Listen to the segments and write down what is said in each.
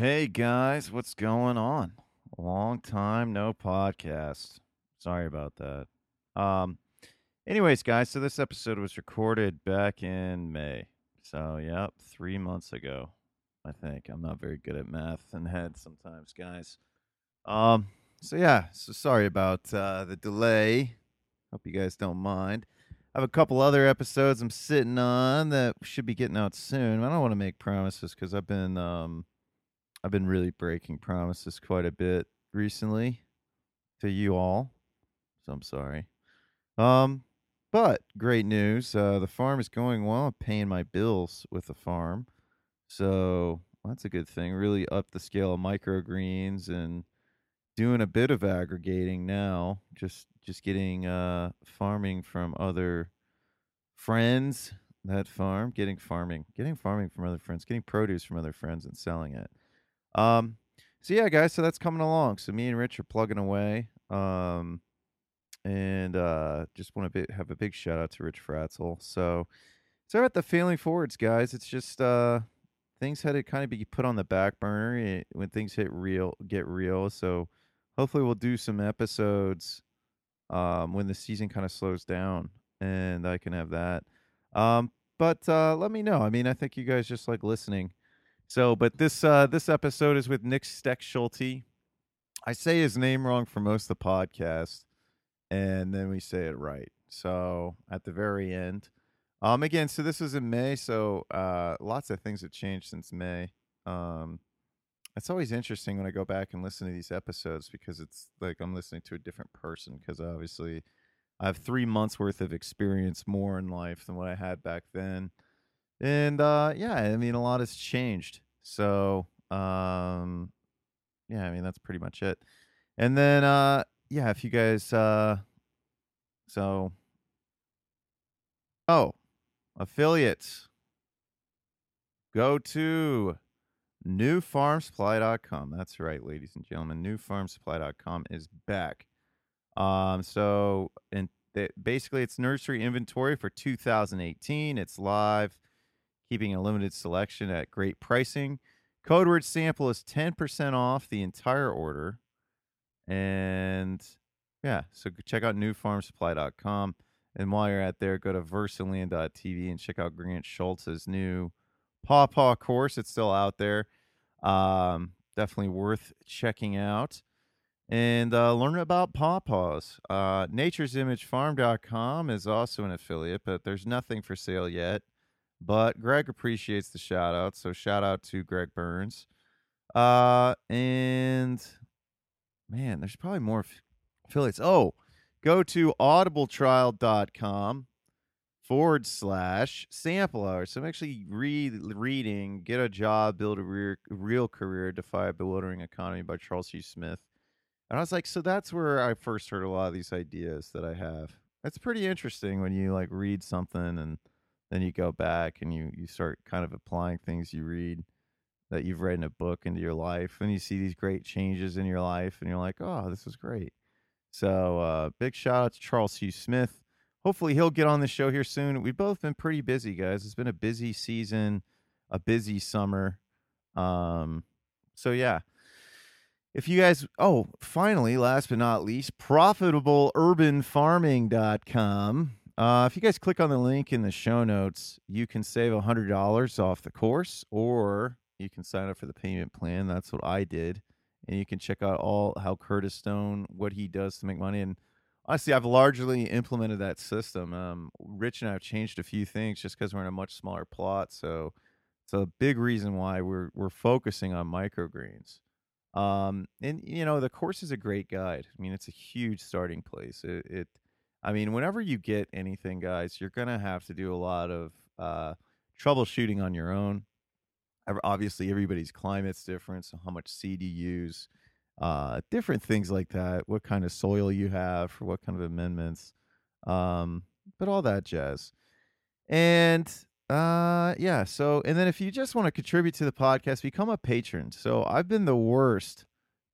Hey guys, what's going on? Long time no podcast. Sorry about that. Um anyways, guys, so this episode was recorded back in May. So, yep, 3 months ago. I think. I'm not very good at math and head sometimes, guys. Um so yeah, so sorry about uh the delay. Hope you guys don't mind. I have a couple other episodes I'm sitting on that should be getting out soon. I don't want to make promises cuz I've been um I've been really breaking promises quite a bit recently to you all. So I'm sorry. Um, but great news. Uh, the farm is going well. I'm paying my bills with the farm. So that's a good thing. Really up the scale of microgreens and doing a bit of aggregating now. Just just getting uh farming from other friends that farm, getting farming, getting farming from other friends, getting produce from other friends and selling it. Um, so yeah, guys, so that's coming along. So me and Rich are plugging away. Um, and uh, just want to have a big shout out to Rich Fratzel. So sorry about the failing forwards, guys. It's just uh, things had to kind of be put on the back burner eh, when things hit real, get real. So hopefully we'll do some episodes um, when the season kind of slows down, and I can have that. Um, but uh, let me know. I mean, I think you guys just like listening. So, but this uh, this episode is with Nick Stechschulte. I say his name wrong for most of the podcast, and then we say it right. So at the very end, um, again, so this was in May, so uh, lots of things have changed since May. Um, it's always interesting when I go back and listen to these episodes because it's like I'm listening to a different person because obviously I have three months worth of experience more in life than what I had back then and uh, yeah, I mean a lot has changed. So um, yeah, I mean that's pretty much it. And then uh, yeah, if you guys uh, so oh affiliates go to newfarmsupply.com. That's right, ladies and gentlemen. Newfarmsupply.com is back. Um, so and basically it's nursery inventory for 2018. It's live keeping a limited selection at great pricing. Code word sample is 10% off the entire order. And yeah, so check out newfarmsupply.com. And while you're at there, go to versaland.tv and check out Grant Schultz's new Paw Paw course. It's still out there. Um, definitely worth checking out. And uh, learn about Paw Paws. Uh, nature'simagefarm.com is also an affiliate, but there's nothing for sale yet. But Greg appreciates the shout out. So shout out to Greg Burns. Uh, and man, there's probably more affiliates. Oh, go to audibletrial.com forward slash sample hour. So I'm actually read, reading Get a Job, Build a Real, Career, Defy a Bewildering Economy by Charles Hugh Smith. And I was like, so that's where I first heard a lot of these ideas that I have. It's pretty interesting when you like read something and then you go back and you you start kind of applying things you read that you've read in a book into your life and you see these great changes in your life and you're like oh this is great. So uh, big shout out to charles hugh smith. Hopefully he'll get on the show here soon. We've both been pretty busy guys. It's been a busy season a busy summer um so yeah. If you guys oh finally last but not least profitableurbanfarming.com uh, if you guys click on the link in the show notes, you can save $100 off the course or you can sign up for the payment plan. That's what I did. And you can check out all how Curtis Stone, what he does to make money. And honestly, I've largely implemented that system. Um, Rich and I have changed a few things just because we're in a much smaller plot. So it's a big reason why we're we're focusing on microgreens. Um, and you know, the course is a great guide. I mean, it's a huge starting place. It, it I mean, whenever you get anything, guys, you're gonna have to do a lot of uh, troubleshooting on your own. Obviously, everybody's climate's different, so how much seed you use, uh, different things like that. What kind of soil you have for what kind of amendments, um, but all that jazz. And uh, yeah, so and then if you just want to contribute to the podcast, become a patron. So I've been the worst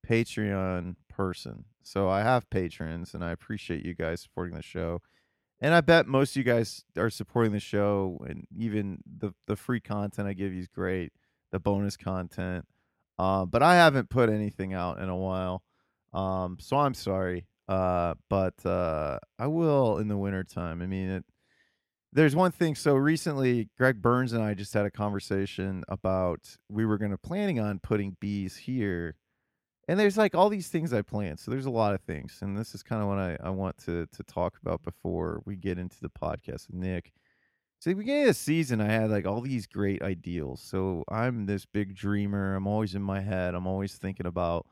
Patreon person. So I have patrons and I appreciate you guys supporting the show. And I bet most of you guys are supporting the show and even the the free content I give you is great. The bonus content. Uh, but I haven't put anything out in a while. Um, so I'm sorry. Uh, but uh, I will in the wintertime. I mean, it, there's one thing. So recently, Greg Burns and I just had a conversation about we were going to planning on putting bees here. And there's like all these things I plan. So there's a lot of things. And this is kind of what I, I want to, to talk about before we get into the podcast with Nick. So the beginning of the season, I had like all these great ideals. So I'm this big dreamer. I'm always in my head. I'm always thinking about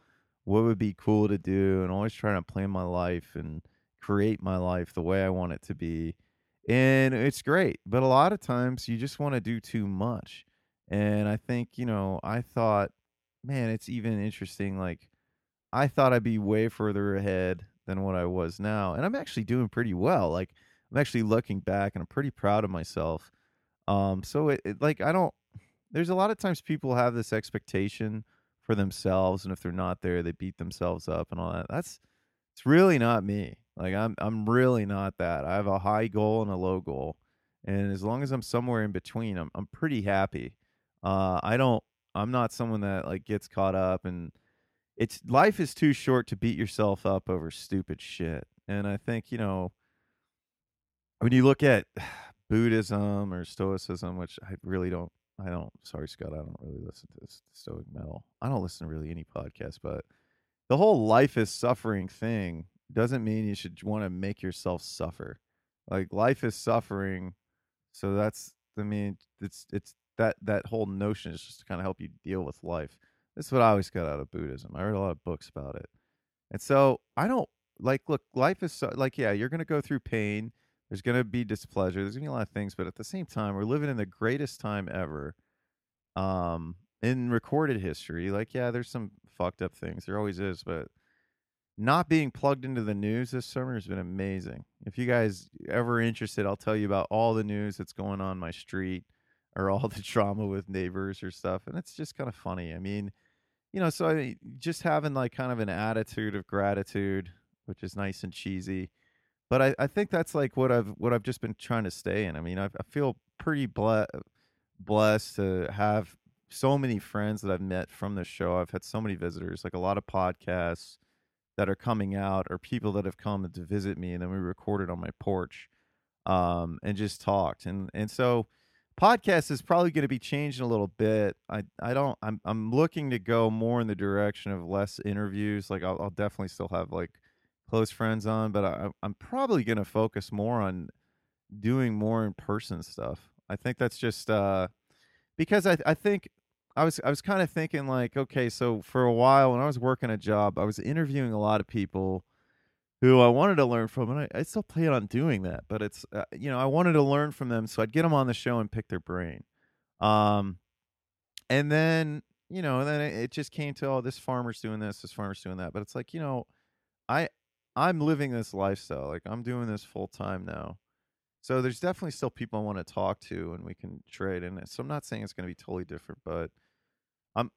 what would be cool to do and always trying to plan my life and create my life the way I want it to be. And it's great. But a lot of times you just want to do too much. And I think, you know, I thought, man, it's even interesting. Like, I thought I'd be way further ahead than what I was now. And I'm actually doing pretty well. Like, I'm actually looking back and I'm pretty proud of myself. Um, so it, it like I don't. There's a lot of times people have this expectation for themselves, and if they're not there, they beat themselves up and all that. That's it's really not me. Like I'm I'm really not that. I have a high goal and a low goal, and as long as I'm somewhere in between, I'm I'm pretty happy. Uh, I don't. I'm not someone that like gets caught up and it's life is too short to beat yourself up over stupid shit. And I think you know when you look at Buddhism or Stoicism, which I really don't, I don't. Sorry, Scott, I don't really listen to Stoic Mettle. I don't listen to really any podcast, but the whole life is suffering thing doesn't mean you should want to make yourself suffer. Like life is suffering, so that's. I mean, it's it's that that whole notion is just to kind of help you deal with life. This is what I always got out of Buddhism. I read a lot of books about it, and so I don't like. Look, life is so, like yeah, you're gonna go through pain there's to be displeasure. There's to be a lot of things, but at the same time, we're living in the greatest time ever um, in recorded history. Like, yeah, there's some fucked up things. There always is, but not being plugged into the news this summer has been amazing. If you guys ever interested, I'll tell you about all the news that's going on my street or all the drama with neighbors or stuff. And it's just kind of funny. I mean, you know, so I, just having like kind of an attitude of gratitude, which is nice and cheesy but I, I think that's like what I've what I've just been trying to stay in. I mean, I, I feel pretty ble- blessed to have so many friends that I've met from this show. I've had so many visitors, like a lot of podcasts that are coming out, or people that have come to visit me, and then we recorded on my porch, um, and just talked. And and so, podcast is probably going to be changing a little bit. I I don't. I'm I'm looking to go more in the direction of less interviews. Like I'll, I'll definitely still have like close friends on, but I, I'm probably going to focus more on doing more in person stuff. I think that's just uh, because I I think I was I was kind of thinking like, okay, so for a while when I was working a job, I was interviewing a lot of people who I wanted to learn from, and I, I still plan on doing that. But it's uh, you know I wanted to learn from them, so I'd get them on the show and pick their brain. Um, and then you know, and then it, it just came to oh, this farmer's doing this, this farmer's doing that. But it's like you know, I I'm living this lifestyle. Like I'm doing this full time now. So there's definitely still people I want to talk to and we can trade it. So I'm not saying it's going to be totally different, but I'm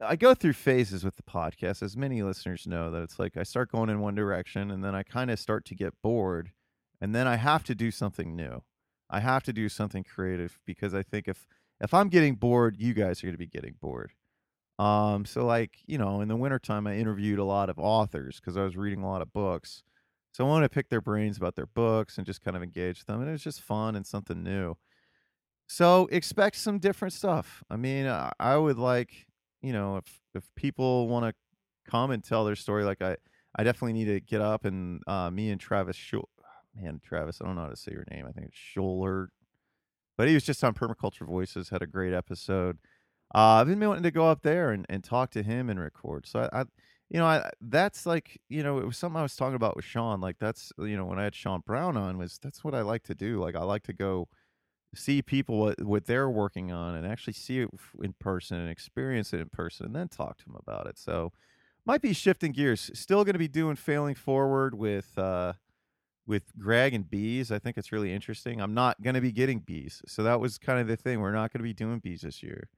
I go through phases with the podcast as many listeners know that it's like I start going in one direction and then I kind of start to get bored and then I have to do something new. I have to do something creative because I think if if I'm getting bored, you guys are going to be getting bored. Um, so like, you know, in the wintertime I interviewed a lot of authors because I was reading a lot of books. So I wanted to pick their brains about their books and just kind of engage them. And it was just fun and something new. So expect some different stuff. I mean, I, I would like, you know, if if people want to come and tell their story, like I, I definitely need to get up and uh, me and Travis Schul- man, Travis, I don't know how to say your name. I think it's Scholler. But he was just on Permaculture Voices, had a great episode. Uh, I've been wanting to go up there and, and talk to him and record. So I, I you know, I, that's like, you know, it was something I was talking about with Sean. Like that's, you know, when I had Sean Brown on was that's what I like to do. Like I like to go see people what, what they're working on and actually see it in person and experience it in person and then talk to them about it. So might be shifting gears. Still going to be doing failing forward with, uh, with Greg and bees. I think it's really interesting. I'm not going to be getting bees. So that was kind of the thing. We're not going to be doing bees this year.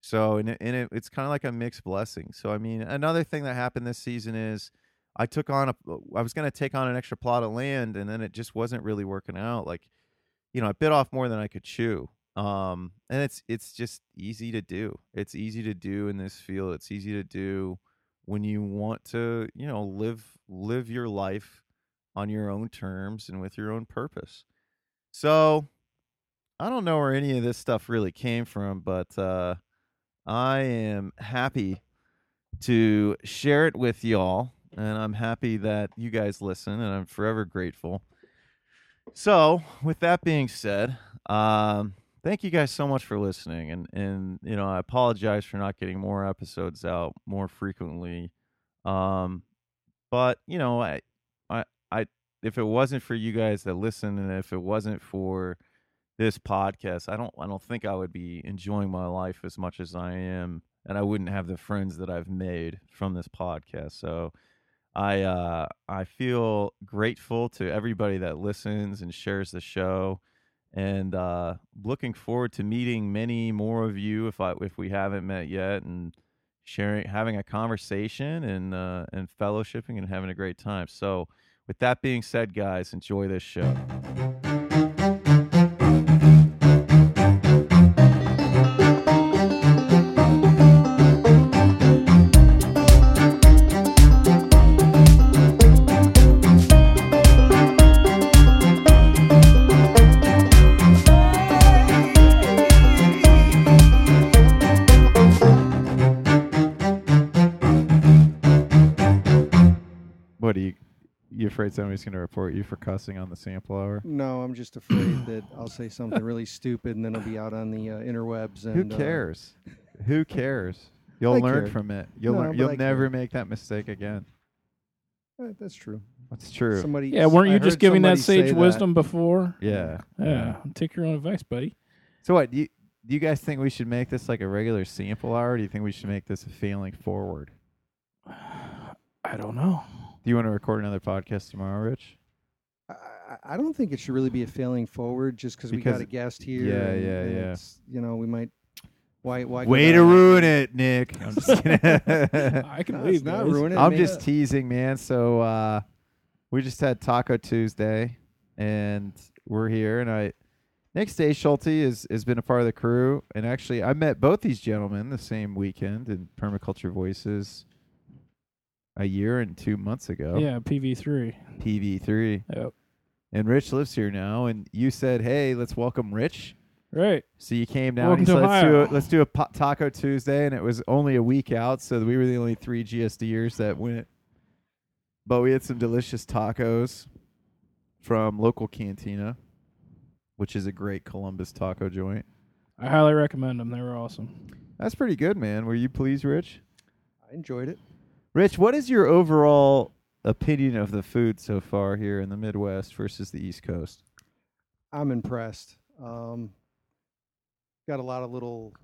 So and and it, it's kind of like a mixed blessing. So I mean, another thing that happened this season is I took on a I was going to take on an extra plot of land, and then it just wasn't really working out. Like, you know, I bit off more than I could chew. Um, and it's it's just easy to do. It's easy to do in this field. It's easy to do when you want to, you know, live live your life on your own terms and with your own purpose. So, I don't know where any of this stuff really came from, but uh, I am happy to share it with y'all, and I'm happy that you guys listen, and I'm forever grateful. So, with that being said, um, thank you guys so much for listening, and and you know I apologize for not getting more episodes out more frequently, um, but you know I I I if it wasn't for you guys that listen, and if it wasn't for this podcast, I don't I don't think I would be enjoying my life as much as I am, and I wouldn't have the friends that I've made from this podcast. So I uh I feel grateful to everybody that listens and shares the show and uh looking forward to meeting many more of you if I if we haven't met yet and sharing having a conversation and uh and fellowshipping and having a great time. So with that being said guys, enjoy this show. Afraid somebody's going to report you for cussing on the sample hour? No, I'm just afraid that I'll say something really stupid and then it'll be out on the uh, interwebs. And, Who uh, cares? Who cares? You'll I learn care. from it. You'll No, learn. You'll I never care. make that mistake again. uh, that's true. That's true. Somebody. Yeah, weren't I you just giving that sage wisdom before? yeah. Yeah, take your own advice, buddy. So what? Do you, do you guys think we should make this like a regular sample hour? Or do you think we should make this a failing forward? I don't know. Do you want to record another podcast tomorrow, Rich? I, I- I don't think it should really be a failing forward just because we Because- got a guest here. yeah, and- yeah, and yeah. it's, You know, we might. Why? Why? go Way to down- ruin it, Nick. I'm just kidding. I can No, leave. it's not guys. ruin it. I'm man. just teasing, man. So uh we just had Taco Tuesday and we're here and I Nick Stay Schulte is has been a part of the crew and actually I met both these gentlemen the same weekend in Permaculture Voices a year and two months ago. Yeah, PV three. PV three. Yep. And Rich lives here now and you said, Hey, let's welcome Rich. Right. So you came down Welcome and you to said, let's do, a, Ohio." let's do a po- Taco Tuesday, and it was only a week out, so we were the only three GSDers that went. But we had some delicious tacos from local cantina, which is a great Columbus taco joint. I highly recommend them. They were awesome. That's pretty good, man. Were you pleased, Rich? I enjoyed it. Rich, what is your overall opinion of the food so far here in the Midwest versus the East Coast? I'm impressed. Um, got a lot of little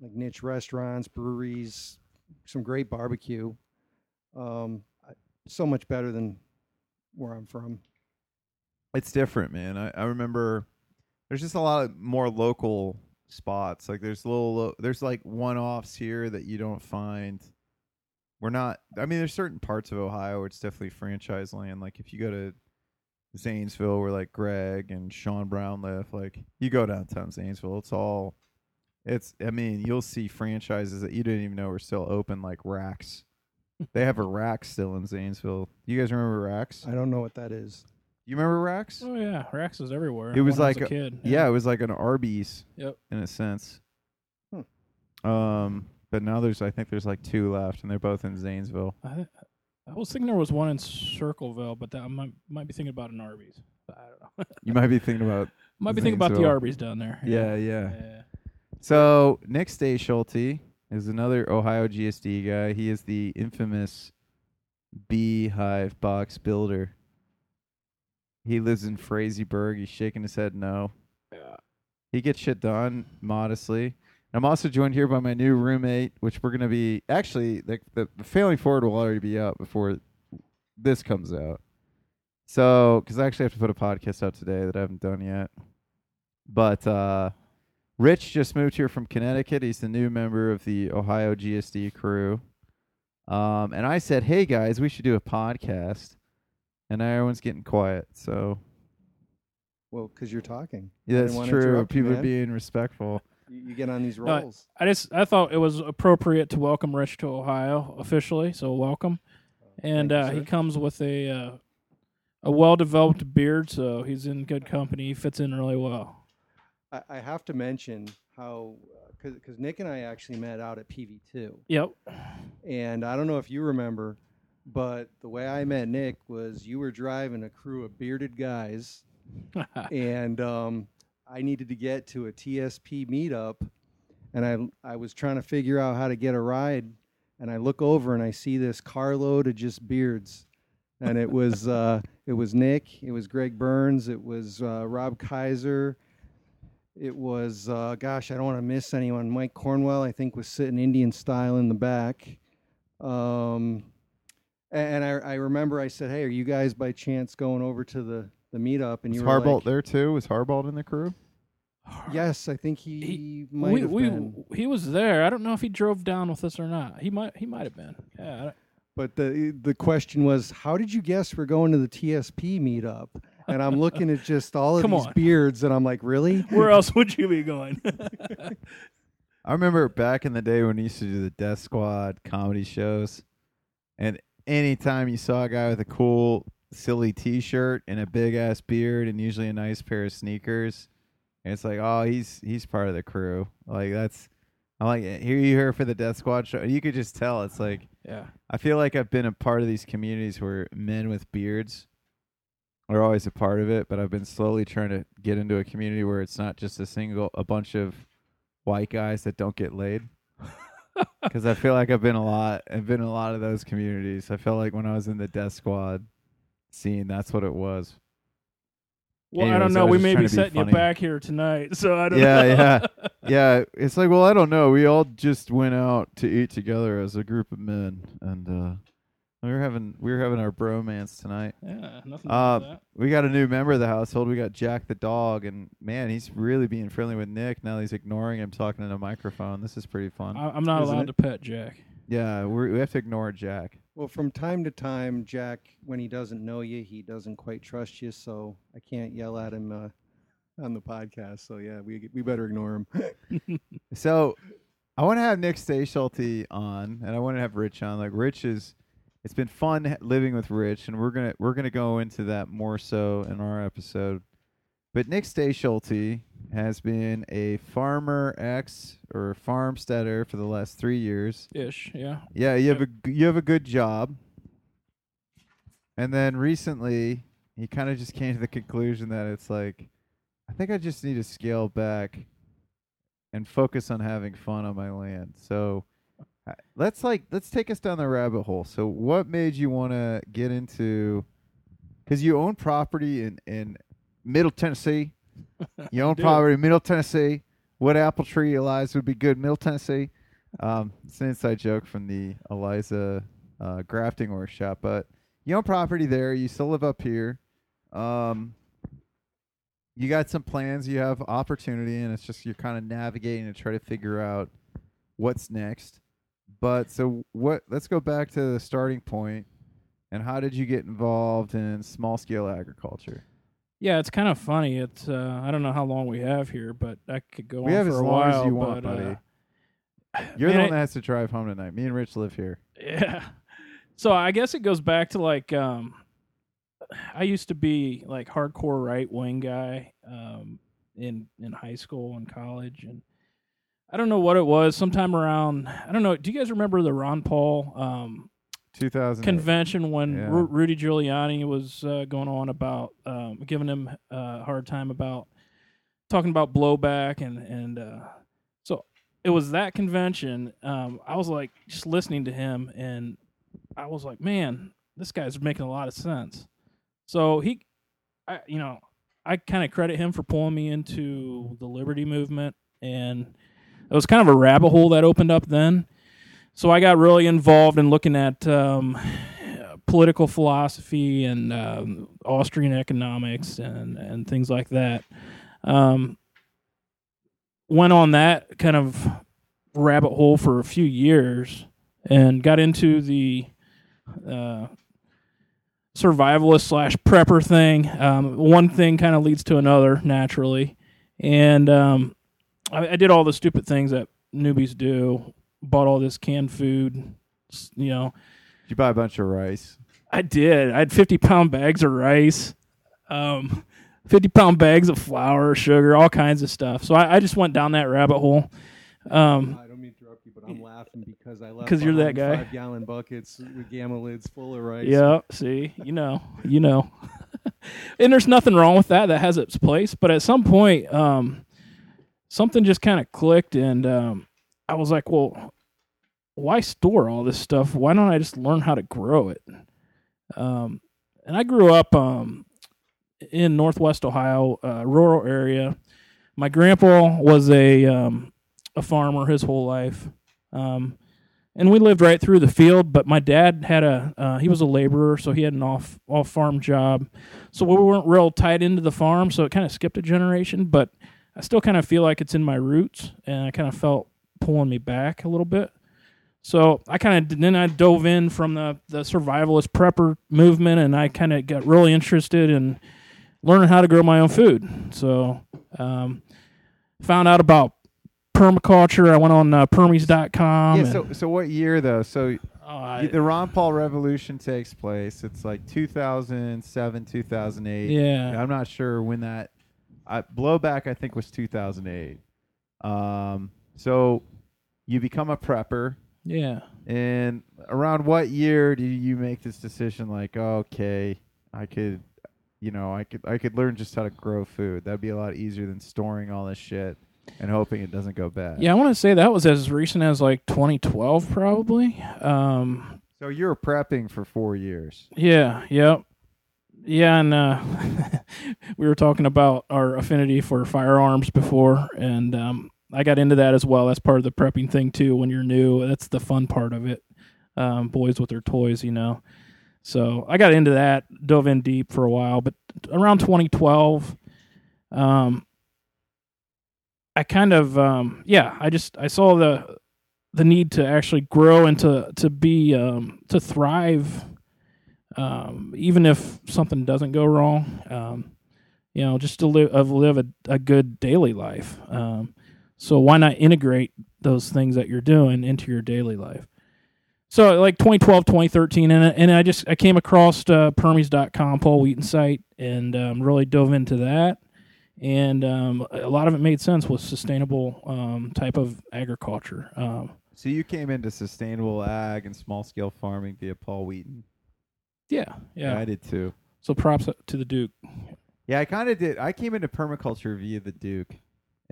like niche restaurants, breweries, some great barbecue. Um, so much better than where I'm from. It's different, man. I, I remember there's just a lot of more local spots. Like there's little there's like one offs here that you don't find. We're not I mean there's certain parts of Ohio where it's definitely franchise land. Like if you go to Zanesville where like Greg and Sean Brown live, like you go downtown Zanesville, it's all it's I mean, you'll see franchises that you didn't even know were still open like Rax. they have a Rack still in Zanesville. You guys remember Rax? I don't know what that is. You remember Rax? Oh yeah, Rax was everywhere. It was when I like a a- kid. Yeah, it was like an Arby's Yep. in a sense. Hmm. Um, but now there's I think there's like two left, and they're both in Zanesville. I, I was thinking there was one in Circleville, but that I might might be thinking about an Arby's. But I don't know. You might be thinking about might be thinking about the Zanesville. Arby's down there. yeah, yeah. Yeah. So next day, Schulte is another Ohio GSD guy. He is the infamous beehive box builder. He lives in Frazeysburg. He's shaking his head no. Yeah. He gets shit done modestly. I'm also joined here by my new roommate, which we're gonna be actually the the, the failing forward will already be out before this comes out. So, because I actually have to put a podcast out today that I haven't done yet. But uh, Rich just moved here from Connecticut. He's the new member of the Ohio GSD crew. Um, and I said, "Hey guys, we should do a podcast." And now everyone's getting quiet. So Well, because you're talking. Yeah, that's true. People man. being respectful. You, get on these No, I- rolls. I just I thought it was appropriate to welcome Rich to Ohio officially, so welcome. And you, uh, he comes with a uh, a well developed beard, so he's in good company. He fits in really well. I, I have to mention how because Nick and I actually met out at PV2, Yep. and I don't know if you remember, but the way I met Nick was you were driving a crew of bearded guys, and um, I needed to get to a TSP meetup, and I I was trying to figure out how to get a ride, and I look over and I see this carload of just beards, and it was uh, it was Nick, it was Greg Burns, it was uh, Rob Kaiser. It was, uh, gosh, I don't want to miss anyone. Mike Cornwell, I think, was sitting Indian style in the back. Um, and I, I remember I said, "Hey, are you guys by chance going over to the the meetup?" And Was you were Harbolt like, there too? Was Harbolt in the crew? Yes, I think he, He- might we, have we been. he was there. I don't know if he drove down with us or not. He might he might have been. Yeah. But the the question was, how did you guess we're going to the TSP meetup? And I'm looking at just all of Come these on. beards, and I'm like, really? Where else would you be going? I remember back in the day when we used to do the Death Squad comedy shows, and anytime you saw a guy with a cool, silly T-shirt and a big ass beard, and usually a nice pair of sneakers, and it's like, oh, he's he's part of the crew. Like that's, I'm like, here you here for the Death Squad show. You could just tell. It's like yeah. I feel like I've been a part of these communities where men with beards are always a part of it, but I've been slowly trying to get into a community where it's not just a single, a bunch of white guys that don't get laid. Because I feel like I've been a lot, I've been in a lot of those communities. I feel like when I was in the Death Squad scene, that's what it was. Well, I don't know. was We may be to be setting you back here tonight, so I don't. Yeah, know. yeah. Yeah, it's like, well, I don't know. We all just went out to eat together as a group of men, and uh, we were having we were having our bromance tonight. Yeah, nothing Uh, wrong with that. We got a new member of the household. We got Jack the dog, and man, he's really being friendly with Nick. Now he's ignoring him talking in a microphone. This is pretty fun. I, I'm not Isn't allowed it? to pet Jack. Yeah, we're, we have to ignore Jack. Well, from time to time, Jack, when he doesn't know you, he doesn't quite trust you, so I can't yell at him uh, on the podcast. So yeah, we we better ignore him. So I want to have Nick Stayschulte on, and I want to have Rich on. Like Rich is, it's been fun living with Rich, and we're gonna we're gonna go into that more so in our episode. But Nick Stayschulte has been a farmer ex or farmsteader for the last three years. Ish, yeah. Yeah, you have a you have a good job. And then recently, he kind of just came to the conclusion that it's like, I think I just need to scale back and focus on having fun on my land. So let's like let's take us down the rabbit hole. So what made you want to get into? Because you own property in in Middle Tennessee. You own property in Middle Tennessee. What apple tree, Eliza, would be good? Middle Tennessee. Um, it's an inside joke from the Eliza uh, grafting workshop, but you own property there. You still live up here. Um, you got some plans. You have opportunity, and it's just you're kind of navigating to try to figure out what's next. But so what? Let's go back to the starting point. And how did you get involved in small scale agriculture? Yeah, it's kind of funny. It's uh, I don't know how long we have here, but I could go We on have for as a long as while. you want, but, buddy. uh, You're man, the one that has to drive home tonight. Me and Rich live here. Yeah. So I guess it goes back to like um I used to be like hardcore right wing guy um in in high school and college and I don't know what it was sometime around I don't know do you guys remember the Ron Paul um 2000 convention when Yeah. Ru- Rudy Giuliani was uh, going on about um giving him uh, a hard time about talking about blowback and and uh so it was that convention um I was like just listening to him and I was like man this guy's making a lot of sense so he I you know I kind of credit him for pulling me into the liberty movement and it was kind of a rabbit hole that opened up then so I got really involved in looking at um, political philosophy and um, Austrian economics and and things like that. Um, went on that kind of rabbit hole for a few years and got into the uh, survivalist slash prepper thing. Um, one thing kind of leads to another naturally, and um, I, I did all the stupid things that newbies do. Bought all this canned food, you know. Did you buy a bunch of rice? I did. I had fifty pound bags of rice, um, fifty pound bags of flour, sugar, all kinds of stuff. So I, I just went down that rabbit hole. Um, I don't mean to interrupt you, but I'm laughing because I left 'Cause you're that guy. Five gallon buckets with gamma lids full of rice. Yeah, see, you know, you know. and there's nothing wrong with that. That has its place. But at some point, um, something just kind of clicked, and um, I was like, well, why store all this stuff? Why don't I just learn how to grow it? Um, and I grew up um, in Northwest Ohio, uh, rural area. My grandpa was a um, a farmer his whole life. Um, and we lived right through the field. But my dad had a uh, he was a laborer, so he had an off off farm job. So we weren't real tied into the farm, so it kind of skipped a generation. But I still kind of feel like it's in my roots, and I kind of felt pulling me back a little bit. So I kind of then I dove in from the the survivalist prepper movement, and I kind of got really interested in learning how to grow my own food. So um, found out about permaculture. I went on uh, permies.com. yeah. So so what year though? So I- the Ron Paul revolution takes place. It's like 2007, 2008. yeah. I'm not sure when that I, blowback. I think was 2008. Um, so you become a prepper, Yeah. and around what year do you make this decision? Like, okay, I could, you know, I could, I could learn just how to grow food. That'd be a lot easier than storing all this shit and hoping it doesn't go bad. Yeah, I want to say that was as recent as like 2012, probably. Um, So you were prepping for four years. yeah, yep. Yeah, and uh, we were talking about our affinity for firearms before, and um, I got into that as well. That's part of the prepping thing too. When you're new, that's the fun part of it. Um, boys with their toys, you know. So I got into that, dove in deep for a while, but around 2012, um, I kind of, um, yeah, I just I saw the the need to actually grow and to to be um, to thrive, um, even if something doesn't go wrong. Um, you know, just to live live a, a good daily life. Um, so why not integrate those things that you're doing into your daily life? So like 2012, 2013, and and I just I came across uh, Permies.com, Paul Wheaton site, and um, really dove into that. And um, a lot of it made sense with sustainable um, type of agriculture. Um, So you came into sustainable ag and small scale farming via Paul Wheaton. yeah, yeah. I did too. So props to the Duke. Yeah, I kind of did. I came into permaculture via the Duke,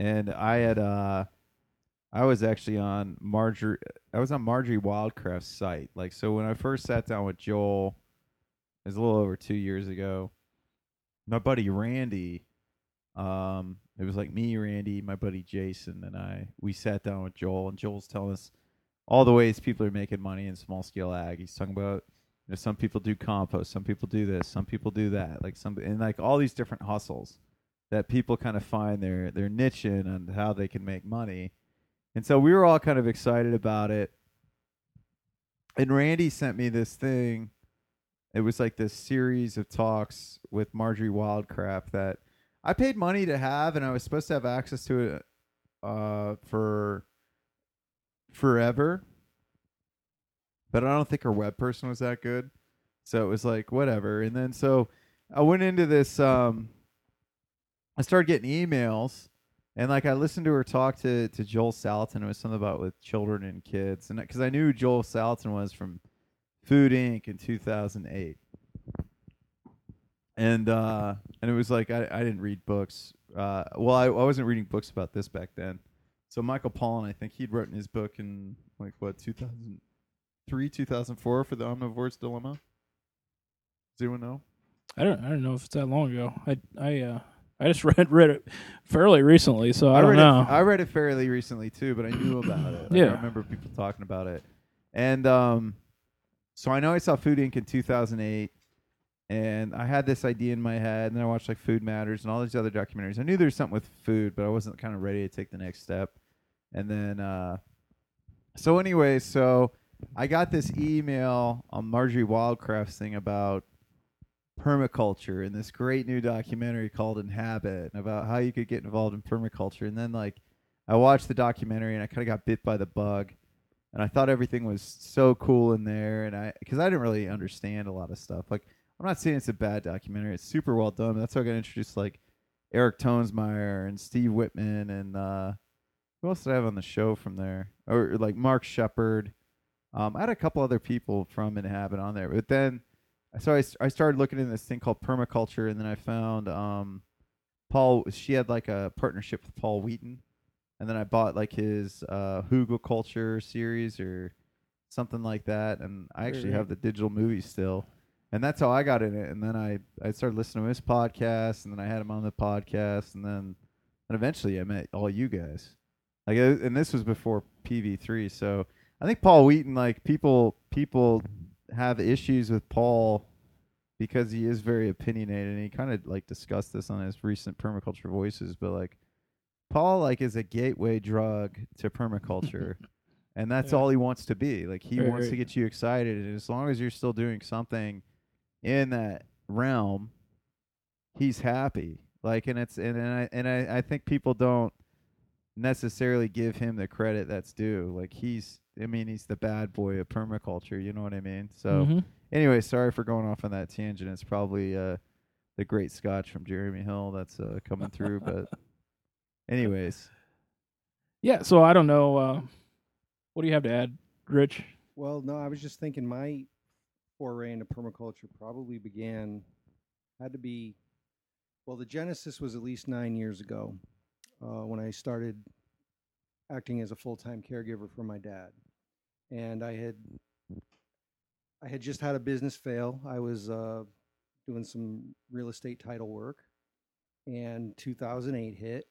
and I had uh, I was actually on Marjory. I was on Marjory Wildcraft's site. Like, so when I first sat down with Joel, it was a little over two years ago. My buddy Randy, um, it was like me, Randy, my buddy Jason, and I. We sat down with Joel, and Joel's telling us all the ways people are making money in small scale ag. He's talking about you know, some people do compost, some people do this, some people do that, like some and like all these different hustles that people kind of find their their niche in and how they can make money. And so we were all kind of excited about it. And Randy sent me this thing. It was like this series of talks with Marjory Wildcraft that I paid money to have, and I was supposed to have access to it uh, for forever but I don't think her web person was that good. So it was like whatever. And then so I went into this. Um, I started getting emails, and like I listened to her talk to to Joel Salatin. It was something about with children and kids, and because I knew Joel Salatin was from Food Inc. in 2008. And uh, and it was like I, I didn't read books. Uh, well, I, I wasn't reading books about this back then. So Michael Pollan, I think he'd written his book in like what 2003, 2004 for the omnivore's dilemma. Does anyone know? I don't I don't know if it's that long ago. I I uh I just read read it fairly recently, so I, don't read know. It, I read it fairly recently too, but I knew about it. Like, Yeah. I remember people talking about it, and um, so I know I saw Food Inc. in two thousand eight, and I had this idea in my head, and then I watched like Food Matters and all these other documentaries. I knew there was something with food, but I wasn't kind of ready to take the next step. And then, uh, so anyway, so I got this email on Marjory Wildcraft's thing about permaculture in this great new documentary called Inhabit about how you could get involved in permaculture. And then like I watched the documentary and I kind of got bit by the bug. And I thought everything was so cool in there, and I because I didn't really understand a lot of stuff. Like I'm not saying it's a bad documentary; it's super well done. That's how I got introduced like Eric Toensmeier and Steve Whitman and uh, who else did I have on the show from there? Or like Mark Shepard. Um, I had a couple other people from Inhabit on there, but then so I, I started looking into this thing called permaculture, and then I found um, Paul. She had like a partnership with Paul Wheaton, and then I bought like his uh, Culture series or something like that, and I actually have the digital movie still, and that's how I got in it. And then I I started listening to his podcast, and then I had him on the podcast, and then and eventually I met all you guys. Like, uh, and this was before PV3, so I think Paul Wheaton, like people people have issues with Paul because he is very opinionated, and he kind of like discussed this on his recent permaculture voices, but like Paul like is a gateway drug to permaculture. And that's Yeah. all he wants to be. Like he Right, wants to get you excited, and as long as you're still doing something in that realm, he's happy. Like, and it's and, and I and I, I think people don't necessarily give him the credit that's due. Like he's, I mean, he's the bad boy of permaculture. You know what I mean? So Mhm. anyway, sorry for going off on that tangent. It's probably uh, the great Scotch from Jeremy Hill that's uh, coming through. But anyways, yeah. So I don't know. Uh, what do you have to add, Rich? Well, no, I was just thinking my foray into permaculture probably began, had to be, well, the genesis was at least nine years ago uh, when I started acting as a full time caregiver for my dad. And I had, I had just had a business fail. I was uh, doing some real estate title work, and 2008 hit.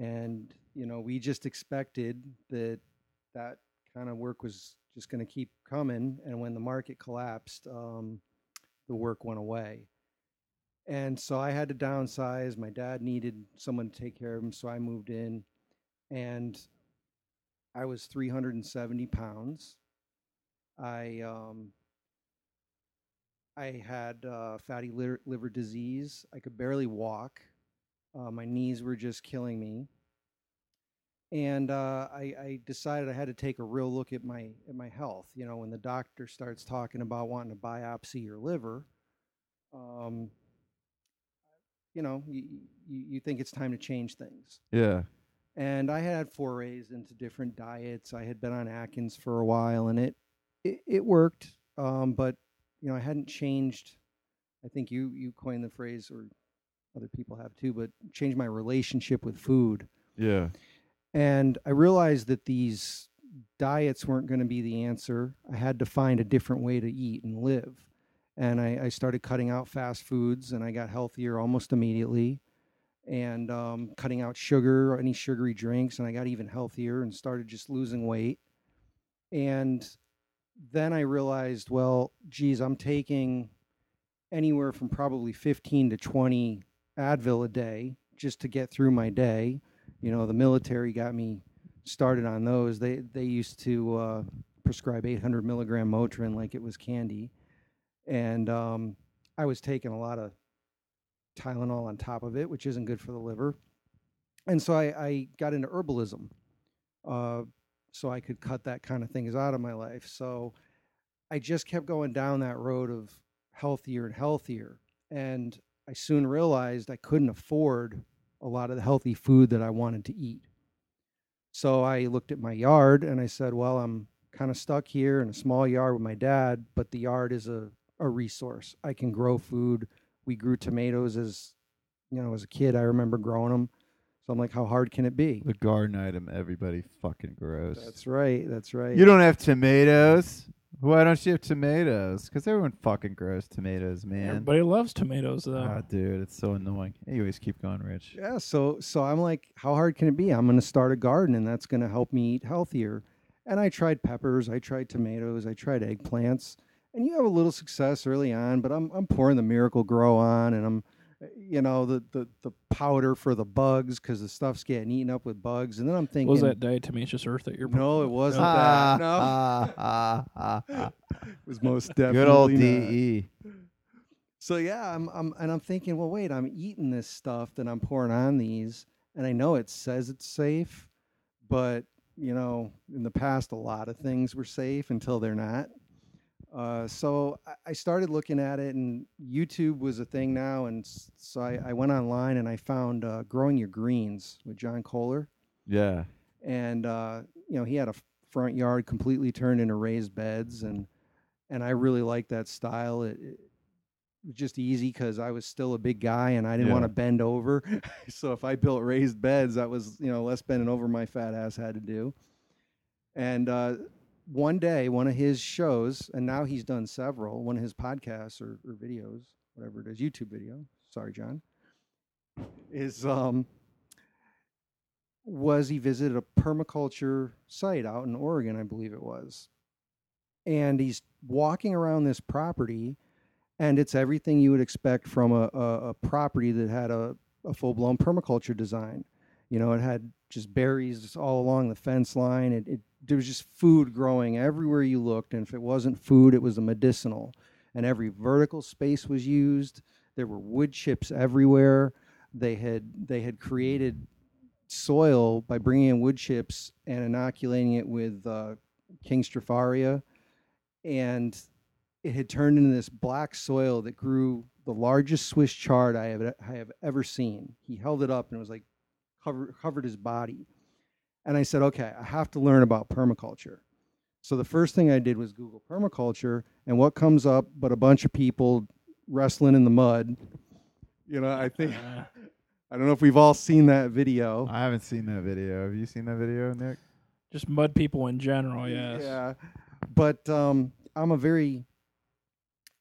And, you know, we just expected that that kind of work was just going to keep coming. And when the market collapsed, um, the work went away. And so I had to downsize. My dad needed someone to take care of him, so I moved in. And I was 370 pounds. I um, I had uh, fatty liver, liver disease. I could barely walk. Uh, my knees were just killing me and uh, I, I decided I had to take a real look at my at my health. You know, when the doctor starts talking about wanting to biopsy your liver, um, you know, you, you you think it's time to change things. yeah, And I had forays into different diets. I had been on Atkins for a while, and it it, it worked. Um, but you know, I hadn't changed. I think you you coined the phrase, or other people have too. But changed my relationship with food. yeah, And I realized that these diets weren't going to be the answer. I had to find a different way to eat and live. And I, I started cutting out fast foods and I got healthier almost immediately. And um, cutting out sugar, or any sugary drinks, and I got even healthier and started just losing weight. And then I realized, well, geez, I'm taking anywhere from probably 15 to 20 Advil a day just to get through my day. You know the military got me started on those. They they used to uh, prescribe 800 milligram motrin like it was candy. And um, i was taking a lot of tylenol on top of it which isn't good for the liver and so i, I got into herbalism uh, so i could cut that kind of things out of my life so i just kept going down that road of healthier and healthier and i soon realized i couldn't afford a lot of the healthy food that I wanted to eat. So I looked at my yard and I said, well, I'm kind of stuck here in a small yard with my dad, but the yard is a, a resource. I can grow food. We grew tomatoes as, you know, as a kid. I remember growing them. So I'm like, how hard can it be? the garden item everybody fucking grows. That's right. That's right. You don't have tomatoes. Why don't you have tomatoes? Because everyone fucking grows tomatoes, man. Everybody loves tomatoes, though. Ah, dude, it's so annoying. Anyways, keep going, Rich. Yeah, so so I'm like, how hard can it be? I'm going to start a garden, and that's going to help me eat healthier. And I tried peppers, I tried tomatoes, I tried eggplants, and you have a little success early on. But I'm I'm pouring the Miracle-Gro on, and I'm, uh, you know, the the the powder for the bugs because the stuff's getting eaten up with bugs. And then I'm thinking, was that diatomaceous earth that you're? no, it wasn't Ah, that. No, ah, ah, ah, ah. it was most definitely Good old not. DE. so yeah, I'm, I'm and I'm thinking, well, wait, I'm eating this stuff that I'm pouring on these, and I know it says it's safe, but you know, in the past, a lot of things were safe until they're not. Uh, so I- started looking at it, and YouTube was a thing now, and so I, I went online and I found uh, "Growing Your Greens" with John Kohler, Yeah. and uh, you know he had a front yard completely turned into raised beds, and and I really liked that style. It, it was just easy because I was still a big guy and I didn't want to bend over. so if I built raised beds, that was you know less bending over my fat ass had to do. And uh, one day, one of his shows, and now he's done several, one of his podcasts or, or videos, whatever it is, YouTube video. Sorry, John. Is um was he visited a permaculture site out in Oregon, I believe it was. And he's walking around this property, and it's everything you would expect from a, a, a property that had a, a full blown permaculture design. You know, it had just berries all along the fence line. It, it there was just food growing everywhere you looked, and if it wasn't food, it was a medicinal. And every vertical space was used. There were wood chips everywhere. They had they had created soil by bringing in wood chips and inoculating it with uh, King Stropharia, and it had turned into this black soil that grew the largest Swiss chard I have I have ever seen. He held it up and it was like covered covered his body, and I said, okay, I have to learn about permaculture. So the first thing I did was Google permaculture, and what comes up but a bunch of people wrestling in the mud. You know, I think Uh, I don't know if we've all seen that video. I haven't seen that video. Have you seen that video, Nick? just mud people in general, yes. Yeah. But um, I'm a very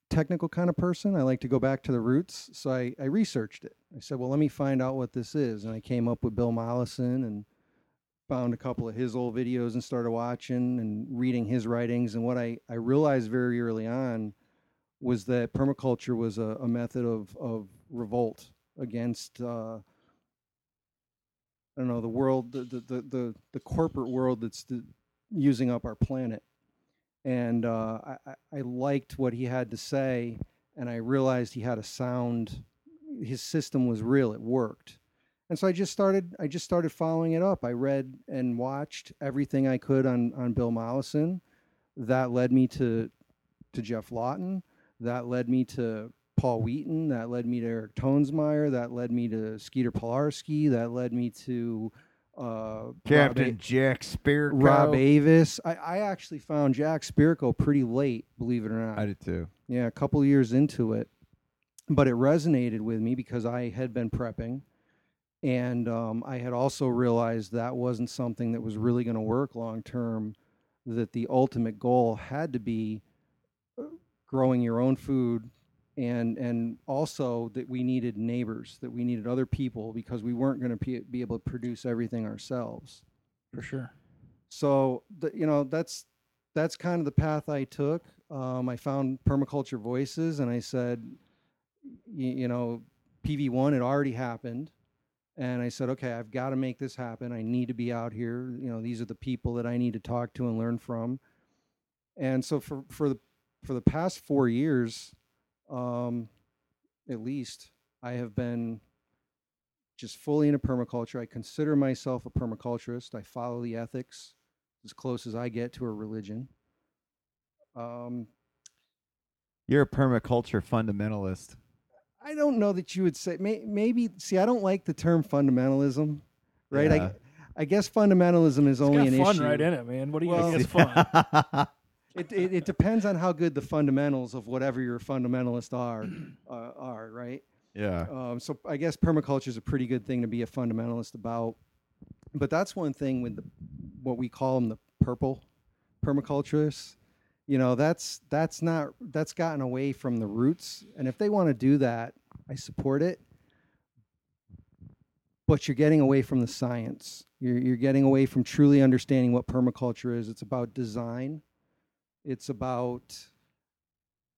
technical kind of person. I like to go back to the roots. So I, I researched it. I said, well, let me find out what this is. And I came up with Bill Mollison and found a couple of his old videos and started watching and reading his writings. And what I, I realized very early on was that permaculture was a, a method of, of revolt against uh, I don't know the world, the the the the, corporate world that's the, using up our planet. And uh, I- I liked what he had to say, and I realized he had a sound. His system was real; it worked. And so I just started. I just started following it up. I read and watched everything I could on on Bill Mollison. That led me to to Geoff Lawton. That led me to Paul Wheaton. That led me to Eric Toensmeier. That led me to Skeeter Polarski. That led me to uh, Captain A- Jack Spirko. Rob Avis. I, I actually found Jack Spirko pretty late, believe it or not. I did too. yeah, a couple years into it, but it resonated with me because I had been prepping, and um, I had also realized that wasn't something that was really going to work long term. That the ultimate goal had to be uh, growing your own food, and and also that we needed neighbors, that we needed other people because we weren't going to be, be able to produce everything ourselves For sure. so the, you know that's that's kind of the path I took. Um, I found permaculture voices, and I said, you, you know, PV one had already happened, and I said, okay, I've got to make this happen. I need to be out here. You know, these are the people that I need to talk to and learn from. And so for for the for the past four years, um, at least, I have been just fully into permaculture. I consider myself a permaculturist. I follow the ethics as close as I get to a religion. Um, You're a permaculture fundamentalist. I don't know that you would say may, maybe. See, I don't like the term fundamentalism, right? Yeah. I, I guess fundamentalism is It's only got an fun issue. right in it, man. What do you Well- think is fun? It, it it depends on how good the fundamentals of whatever your fundamentalist are uh, are, right? yeah. Um, so I guess permaculture is a pretty good thing to be a fundamentalist about. But that's one thing with the, what we call them the purple permaculturists. You know, that's that's not that's gotten away from the roots. And if they want to do that, I support it. But you're getting away from the science. You're you're getting away from truly understanding what permaculture is. It's about design. It's about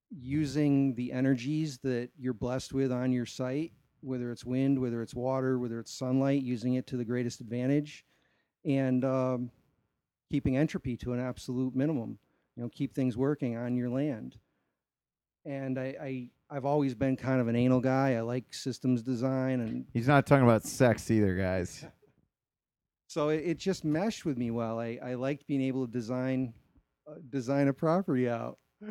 using the energies that you're blessed with on your site, whether it's wind, whether it's water, whether it's sunlight, using it to the greatest advantage, and um, keeping entropy to an absolute minimum. You know, keep things working on your land. and I, I I've always been kind of an anal guy. I like systems design, and He's not talking about sex either, guys. so it, it just meshed with me well. I, I liked being able to design uh, design a property out.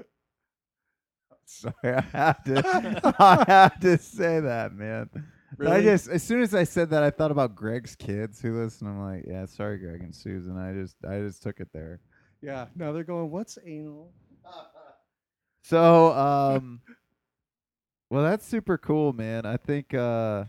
Sorry, I have to. I have to say that, man. I Really? just, as soon as I said that, I thought about Greg's kids who listen. I'm like, yeah, sorry, Greg and Susan. I just, I just took it there. Yeah. Now they're going. What's anal? So, um, well, that's super cool, man. I think uh,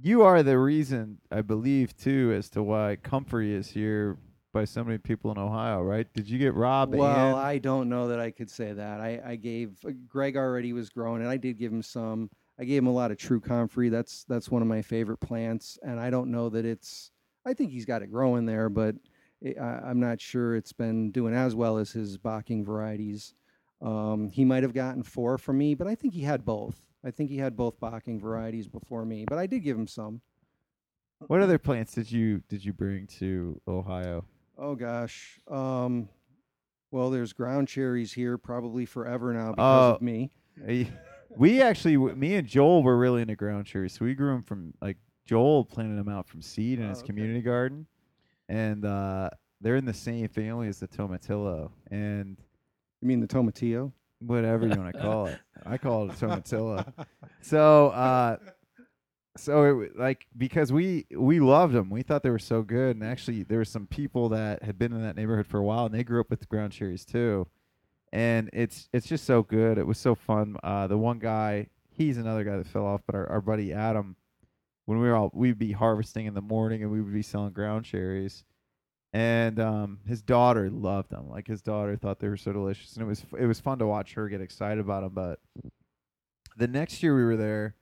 you are the reason, I believe, too, as to why Comfrey is here by so many people in Ohio, right? Did you get Rob? Well, and- I don't know that I could say that. I, I gave uh, Greg already was growing, and I did give him some. I gave him a lot of true comfrey. That's that's one of my favorite plants, and I don't know that it's. I think he's got it growing there, but I, I'm not sure it's been doing as well as his Bocking varieties. Um, he might have gotten four from me, but I think he had both. I think he had both Bocking varieties before me, but I did give him some. what other plants did you did you bring to Ohio? Oh gosh. Um, well, there's ground cherries here probably forever now because Oh. of me. Uh, we actually, me and Joel were really into ground cherries. So we grew them from like Joel planted them out from seed in Oh, his okay. community garden, and uh, they're in the same family as the tomatillo and You mean the tomatillo? whatever you want to call it. I call it a tomatillo. So, uh, so it, w- like because we we loved them, we thought they were so good, and actually there were some people that had been in that neighborhood for a while, and they grew up with ground cherries too, and it's it's just so good. It was so fun. Uh, the one guy, he's another guy that fell off, but our, our buddy Adam, when we were all we'd be harvesting in the morning, and we would be selling ground cherries. And um, his daughter loved them. Like his daughter thought they were so delicious, and it was it was fun to watch her get excited about them. But the next year we were there,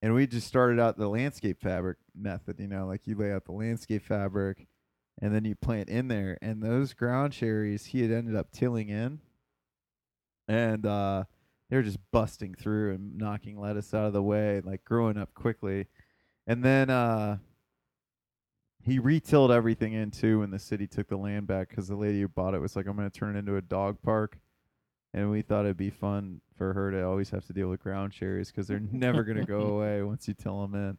and we just started out the landscape fabric method. You know, like you lay out the landscape fabric, and then you plant in there. And those ground cherries, he had ended up tilling in, and uh, they were just busting through and knocking lettuce out of the way, like growing up quickly. And then uh, he retilled everything in too and the city took the land back because the lady who bought it was like, "I'm going to turn it into a dog park." And we thought it'd be fun for her to always have to deal with ground cherries because they're never going to go away once you till them in.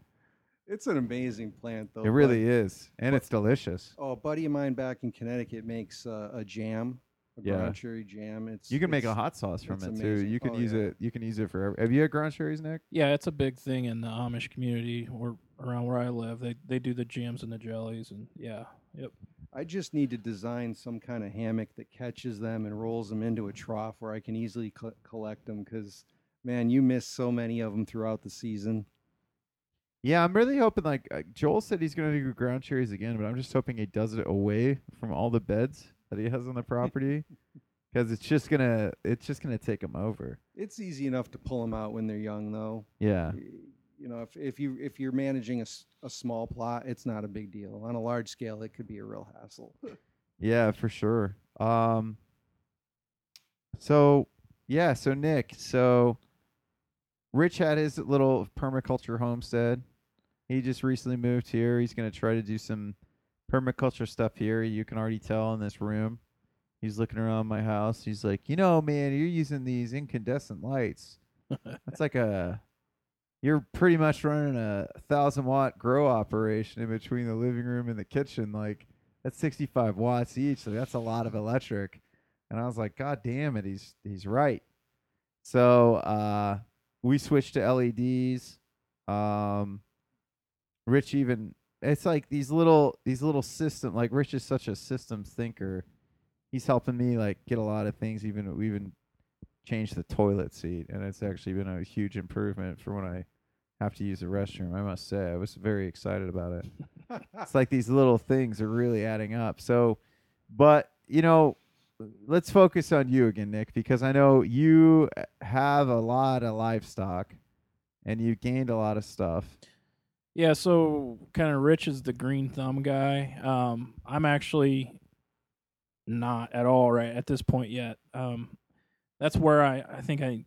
It's an amazing plant, though. It really is, and it's delicious. Oh, a buddy of mine back in Connecticut makes uh, a jam, a Yeah. ground cherry jam. It's You can make a hot sauce from it's it too. You can Oh, use yeah. it. You can use it for. every- Have you had ground cherries, Nick? Yeah, it's a big thing in the Amish community or around where I live. They they do the jams and the jellies and yeah. Yep. I just need to design some kind of hammock that catches them and rolls them into a trough where I can easily co- collect them. Because man, you miss so many of them throughout the season. Yeah, I'm really hoping. Like uh, Joel said, he's going to do ground cherries again, but I'm just hoping he does it away from all the beds that he has on the property, because it's just gonna it's just gonna take him over. It's easy enough to pull them out when they're young, though. Yeah, You know, if if you if you're managing a, a small plot, it's not a big deal. On a large scale, it could be a real hassle. yeah, for sure. Um. So yeah, so Nick, so Rich had his little permaculture homestead. He just recently moved here. He's gonna try to do some permaculture stuff here. You can already tell in this room. He's looking around my house. He's like, you know, man, you're using these incandescent lights. That's like a you're pretty much running a thousand watt grow operation in between the living room and the kitchen. Like that's 65 watts each. So that's a lot of electric. And I was like, God damn it, he's he's right. So uh, we switched to LEDs. Um, Rich even it's like these little these little system like Rich is such a systems thinker. He's helping me like get a lot of things. Even we even changed the toilet seat, and it's actually been a huge improvement for when I have to use the restroom. I must say, I was very excited about it it's like these little things are really adding up. So, but you know, let's focus on you again, Nick, because I know you uh, have a lot of livestock and you gained a lot of stuff. Yeah, so kind of Rich is the green thumb guy. Um, I'm actually not at all right at this point yet. Um, that's where I, I think I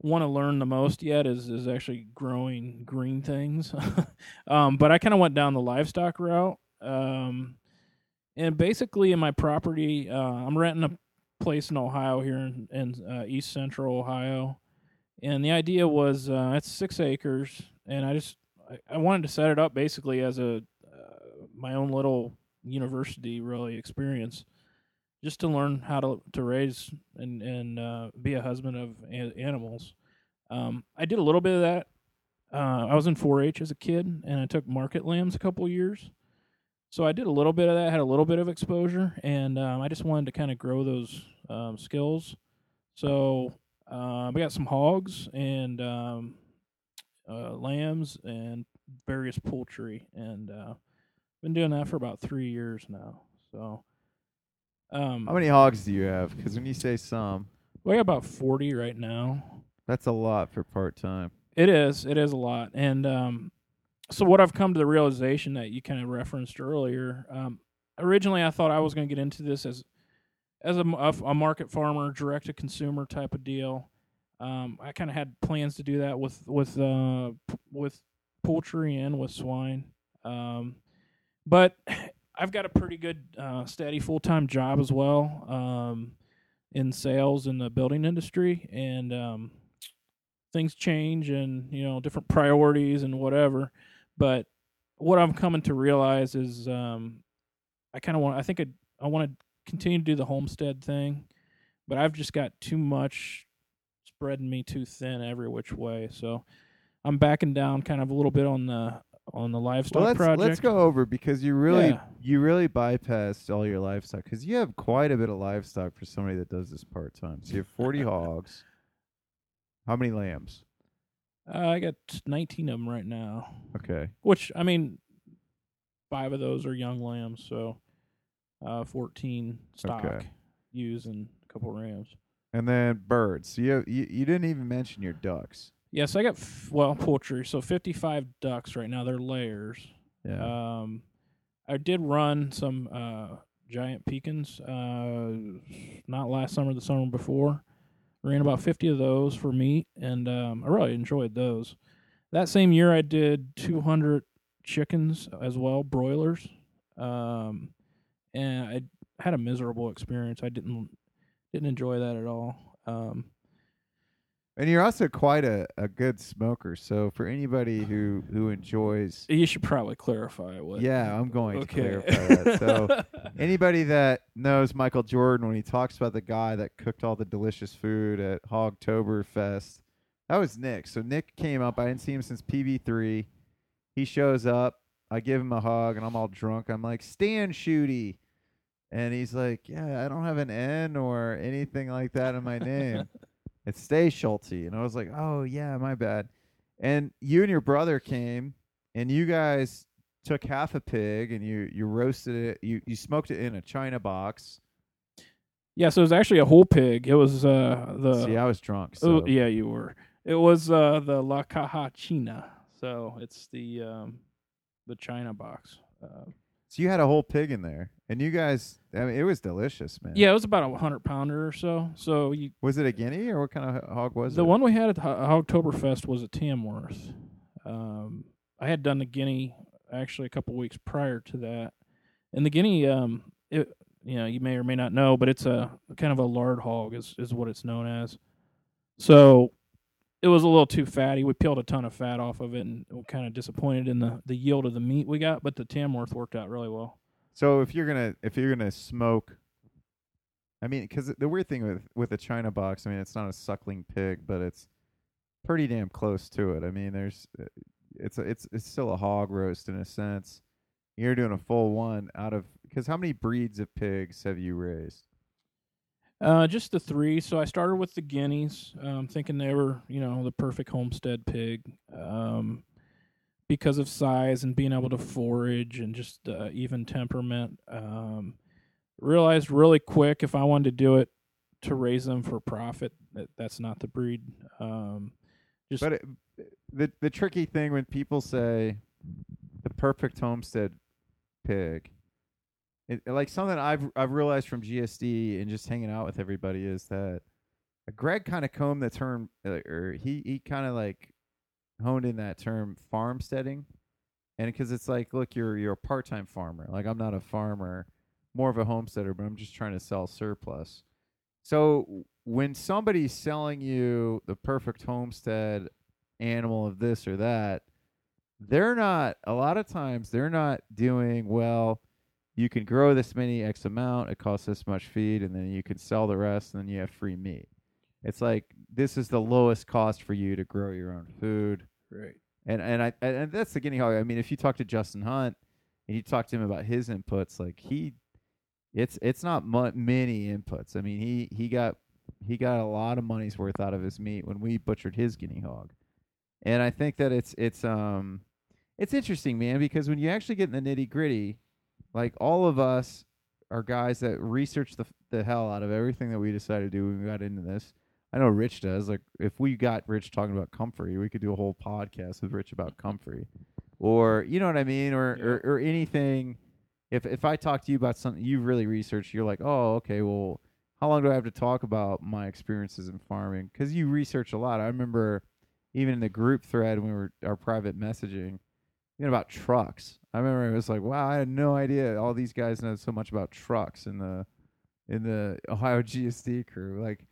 want to learn the most yet is is actually growing green things. um, but I kind of went down the livestock route. Um, and basically in my property, uh, I'm renting a place in Ohio here in, in uh, East Central Ohio, and the idea was uh, it's six acres, and I just I, I wanted to set it up basically as a uh, my own little university really experience, just to learn how to to raise and and uh, be a husband of a- animals. Um, I did a little bit of that. Uh, I was in 4-H as a kid, and I took market lambs a couple years. So I did a little bit of that, had a little bit of exposure, and um, I just wanted to kind of grow those um, skills. So um, I got some hogs and um, uh, lambs and various poultry, and uh, been doing that for about three years now. So, um, How many hogs do you have? Because when you say some, we got about forty right now. that's a lot for part time. It is. It is a lot. And um, so, what I've come to the realization that you kind of referenced earlier. Um, originally, I thought I was going to get into this as as a, m- a f- a market farmer, direct to consumer type of deal. Um, I kind of had plans to do that with with uh, p- with poultry and with swine. Um, but I've got a pretty good, uh, steady full time job as well um, in sales in the building industry, and um, things change and you know different priorities and whatever but what i'm coming to realize is um i kind of want i think i, I want to continue to do the homestead thing but i've just got too much spreading me too thin every which way so i'm backing down kind of a little bit on the on the livestock Well, let's project let's go over because you really Yeah. you really bypassed all your livestock because you have quite a bit of livestock for somebody that does this part time. So you have forty hogs. How many lambs? uh, i got 19 of them right now Okay, which i mean five of those are young lambs so uh 14 stock Okay. ewes and a couple rams and then birds. You you you didn't even mention your ducks. yes i got f- well poultry. So 55 ducks right now. They're layers Yeah. um i did run some uh giant Pekins uh not last summer the summer before. Ran about 50 of those for meat and um i really enjoyed those. That same year i did 200 chickens as well broilers. Um and i had a miserable experience. I didn't didn't enjoy that at all um and you're also quite a, a good smoker. So for anybody who who enjoys, you should probably clarify what yeah, I'm going okay to clarify that. So anybody that knows Michael Jordan when he talks about the guy that cooked all the delicious food at Hogtoberfest, that was Nick. So Nick came up. I didn't see him since PV3. He shows up. I give him a hug, and I'm all drunk. I'm like, Stan Shooty. And he's like, Yeah, I don't have an N or anything like that in my name. it's Stechschulte. And I was like, Oh, yeah, my bad. And you and your brother came, and you guys took half a pig and you you roasted it. You you smoked it in a china box. Yeah, so it was actually a whole pig. It was uh the See, I was drunk. oh So yeah, you were. It was uh the La Caja China. So it's the um the China box. Uh, so you had a whole pig in there, and you guys. I mean, it was delicious, man. yeah, it was about a hundred pounder or so. So you, Was it a guinea or what kind of hog was the it? The one we had at Ho- Oktoberfest was a Tamworth. Um, I had done the guinea actually a couple weeks prior to that, and the guinea, um, it you know you may or may not know, but it's a kind of a lard hog is is what it's known as. So it was a little too fatty. We peeled a ton of fat off of it, and we're kind of disappointed in the the yield of the meat we got. But the Tamworth worked out really well. So if you're gonna if you're gonna smoke, I mean, because the weird thing with with a china box, I mean, it's not a suckling pig, but it's pretty damn close to it. I mean, there's uh, it's a, it's it's still a hog roast in a sense. You're doing a full one out of because how many breeds of pigs have you raised? Uh, just the three. So I started with the guineas, um, thinking they were, you know, the perfect homestead pig, um, because of size and being able to forage and just uh, even temperament. Um, realized really quick if I wanted to do it to raise them for profit, that that's not the breed. Um, just But it, the the tricky thing when people say the perfect homestead pig, it, like something I've I've realized from GSD and just hanging out with everybody is that Greg kind of combed the term, uh, or he he kind of like honed in that term farmsteading, and because it's like, look, you're you're a part time farmer. Like I'm not a farmer, more of a homesteader, but I'm just trying to sell surplus. So when somebody's selling you the perfect homestead animal of this or that, they're not a lot of times they're not doing well you can grow this many x amount it costs this much feed and then you can sell the rest and then you have free meat it's like this is the lowest cost for you to grow your own food Right. and and I and that's the guinea hog. I mean, if you talk to Justin Hunt and you talk to him about his inputs, like he, it's it's not mu- many inputs. I mean, he he got he got a lot of money's worth out of his meat when we butchered his guinea hog, and I think that it's it's um it's interesting, man, because when you actually get in the nitty gritty, like all of us are guys that research the the hell out of everything that we decided to do when we got into this. I know Rich does. Like, if we got Rich talking about comfrey, we could do a whole podcast with Rich about comfrey, or you know what I mean, or Yeah. or, or anything. If if I talk to you about something you've really researched, you're like, oh, okay, well, how long do I have to talk about my experiences in farming? Because you research a lot. I remember even in the group thread when we were our private messaging, you know, about trucks. I remember it was like, wow, I had no idea all these guys know so much about trucks in the in the Ohio GSD crew. Like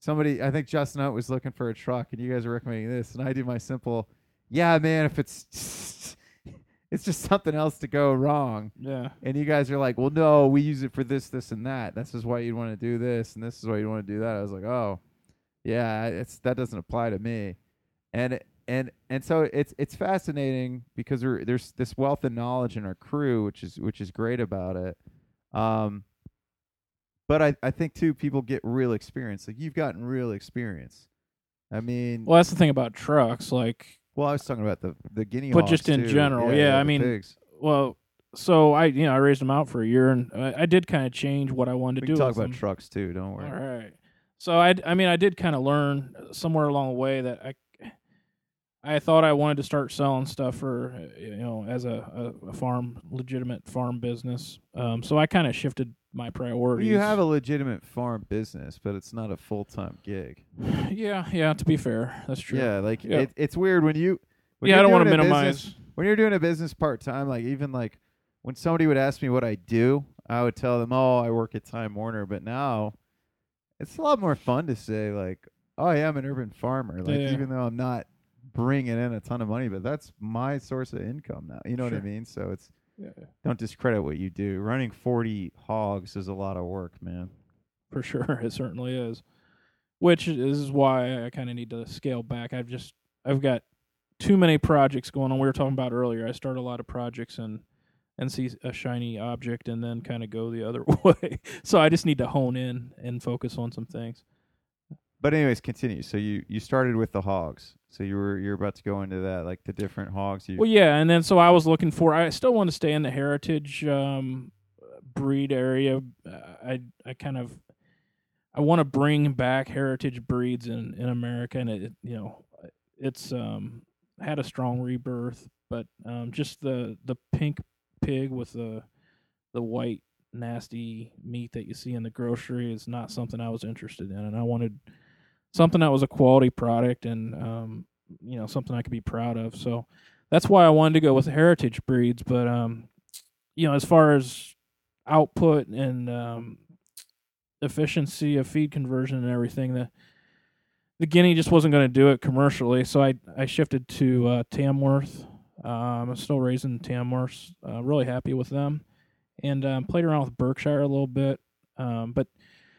somebody, I think Justin Hunt was looking for a truck, and you guys are recommending this, and I do my simple, yeah, man, if it's it's just something else to go wrong. Yeah. And you guys are like, well, no, we use it for this, this, and that. This is why you'd want to do this, and this is why you want to do that. I was like, oh, yeah, it's that doesn't apply to me, and it- and and so it's it's fascinating because there's this wealth of knowledge in our crew, which is which is great about it. Um, but I I think too people get real experience. Like you've gotten real experience. I mean, Well, that's the thing about trucks. Like, well, I was talking about the the guinea But just in too. general, yeah, I mean, pigs. well, so I, you know, I raised them out for a year, and I, I did kind of change what I wanted we to do. talk with about them. trucks too. Don't All worry. right. So I, I mean, I did kind of learn somewhere along the way that I, I thought I wanted to start selling stuff for, you know, as a, a, a farm, legitimate farm business. Um, so I kind of shifted my priorities. you have a legitimate farm business, but it's not a full time gig. yeah, yeah. To be fair, that's true. Yeah, like Yeah. It, it's weird when you. When yeah, I you're don't want to doing a minimize. business- when you're doing a business part time, like even like when somebody would ask me what I do, I would tell them, "Oh, I work at Time Warner." But now, it's a lot more fun to say like, "Oh, yeah, I'm an urban farmer." Like Yeah. even though I'm not bringing in a ton of money, but that's my source of income now. You know what I mean? So it's Yeah, don't discredit what you do. Running 40 hogs is a lot of work, man. for sure, it certainly is. Which is why I kind of need to scale back. I've just I've got too many projects going on. We were talking about earlier. I start a lot of projects and and see a shiny object and then kind of go the other way. So I just need to hone in and focus on some things. But anyways, continue. So you you started with the hogs. So you were you're about to go into that, like the different hogs. You Well, yeah, and then so I was looking for. I still want to stay in the heritage um, breed area. I I kind of I want to bring back heritage breeds in in America, and it you know it's um had a strong rebirth, but um just the the pink pig with the the white nasty meat that you see in the grocery is not something I was interested in, and I wanted something that was a quality product and um you know something I could be proud of. So that's why I wanted to go with heritage breeds. But um, you know, as far as output and um, efficiency of feed conversion and everything, the the guinea just wasn't going to do it commercially. So I I shifted to uh, Tamworth. Um, I'm still raising Tamworths. Uh, really happy with them, and um, played around with Berkshire a little bit. Um, but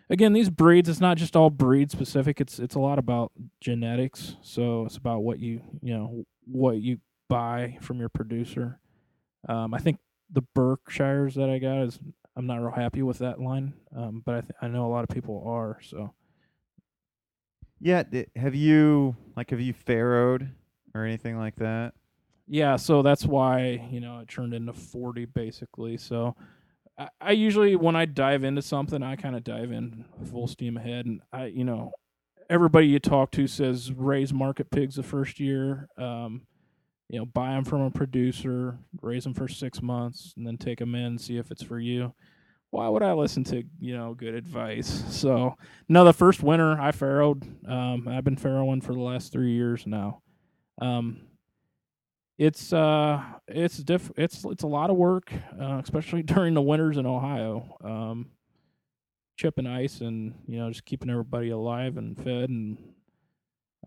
again, these breeds, it's not just all breed specific. It's it's a lot about genetics. So it's about what you you know what you buy from your producer. Um, I think the Berkshires that I got is I'm not real happy with that line, um, but I th- I know a lot of people are. So yeah. have you like have you farrowed or anything like that? yeah, so that's why you know it turned into 40 basically. So I, I usually when I dive into something, I kind of dive in full steam ahead, and I you know everybody you talk to says raise market pigs the first year. Um, you know, buy them from a producer, raise them for six months, and then take them in and see if it's for you. Why would I listen to you know good advice? So no, the first winter I farrowed. Um, I've been farrowing for the last three years now. Um, it's uh, it's diff- it's it's a lot of work, uh, especially during the winters in Ohio. Um, chipping ice and you know just keeping everybody alive and fed and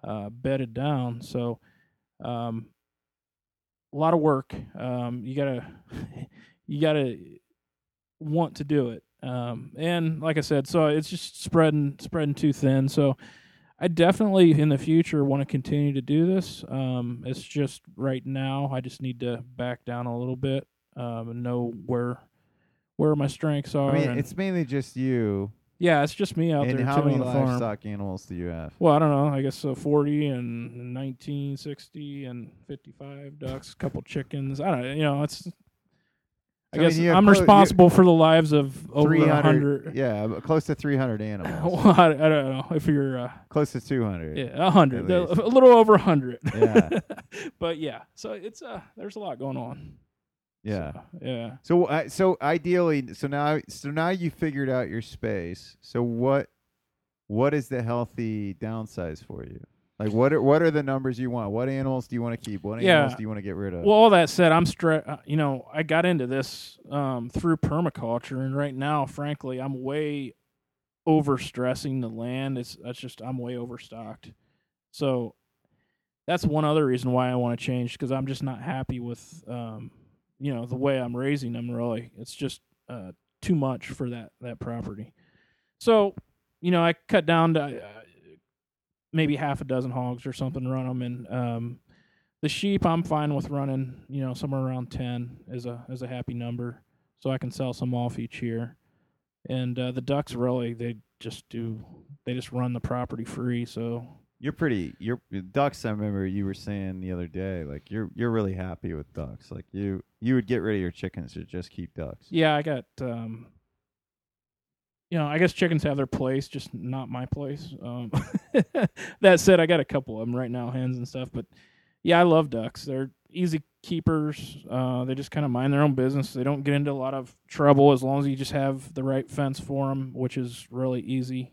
uh, bedded down. So um, a lot of work. Um, you gotta you gotta want to do it. Um, and like I said, so it's just spreading spreading too thin. So I definitely in the future want to continue to do this. Um, it's just right now I just need to back down a little bit um, and know where where my strengths are. I mean, and- it's mainly just you. yeah, it's just me out and there how many the farm. livestock animals do you have? Well, I don't know. I guess uh, 40 and 19, 60 and 55 ducks, a couple chickens. I don't know. You know, it's. I I guess mean, I'm clo- responsible for the lives of over 300 100. Yeah, but close to 300 animals. Well, I, I don't know if you're. Uh, close to 200. yeah, a hundred, At a little over a hundred. Yeah. but yeah, so it's uh, there's a lot going on. Yeah. So, yeah. So uh, so ideally, so now so now you figured out your space. So what what is the healthy downsize for you? Like what are what are the numbers you want? What animals do you want to keep? What Yeah. animals do you want to get rid of? Well, all that said, I'm stre- uh, You know, I got into this um, through permaculture, and right now, frankly, I'm way over stressing the land. It's that's just I'm way overstocked. So that's one other reason why I want to change because I'm just not happy with um, you know the way I'm raising them. Really, it's just uh, too much for that that property. So you know, I cut down to uh, maybe half a dozen hogs or something, run them, and um, the sheep I'm fine with running, you know, somewhere around ten is a is a happy number, so I can sell some off each year. And uh, the ducks really they just do they just run the property free. So you're pretty you're ducks I remember you were saying the other day like you're you're really happy with ducks. Like you you would get rid of your chickens to just keep ducks. yeah, I got um, you know I guess chickens have their place, just not my place. Um, that said, I got a couple of them right now, hens and stuff. But yeah, I love ducks. They're easy keepers. Uh, they just kind of mind their own business. They don't get into a lot of trouble as long as you just have the right fence for them, which is really easy.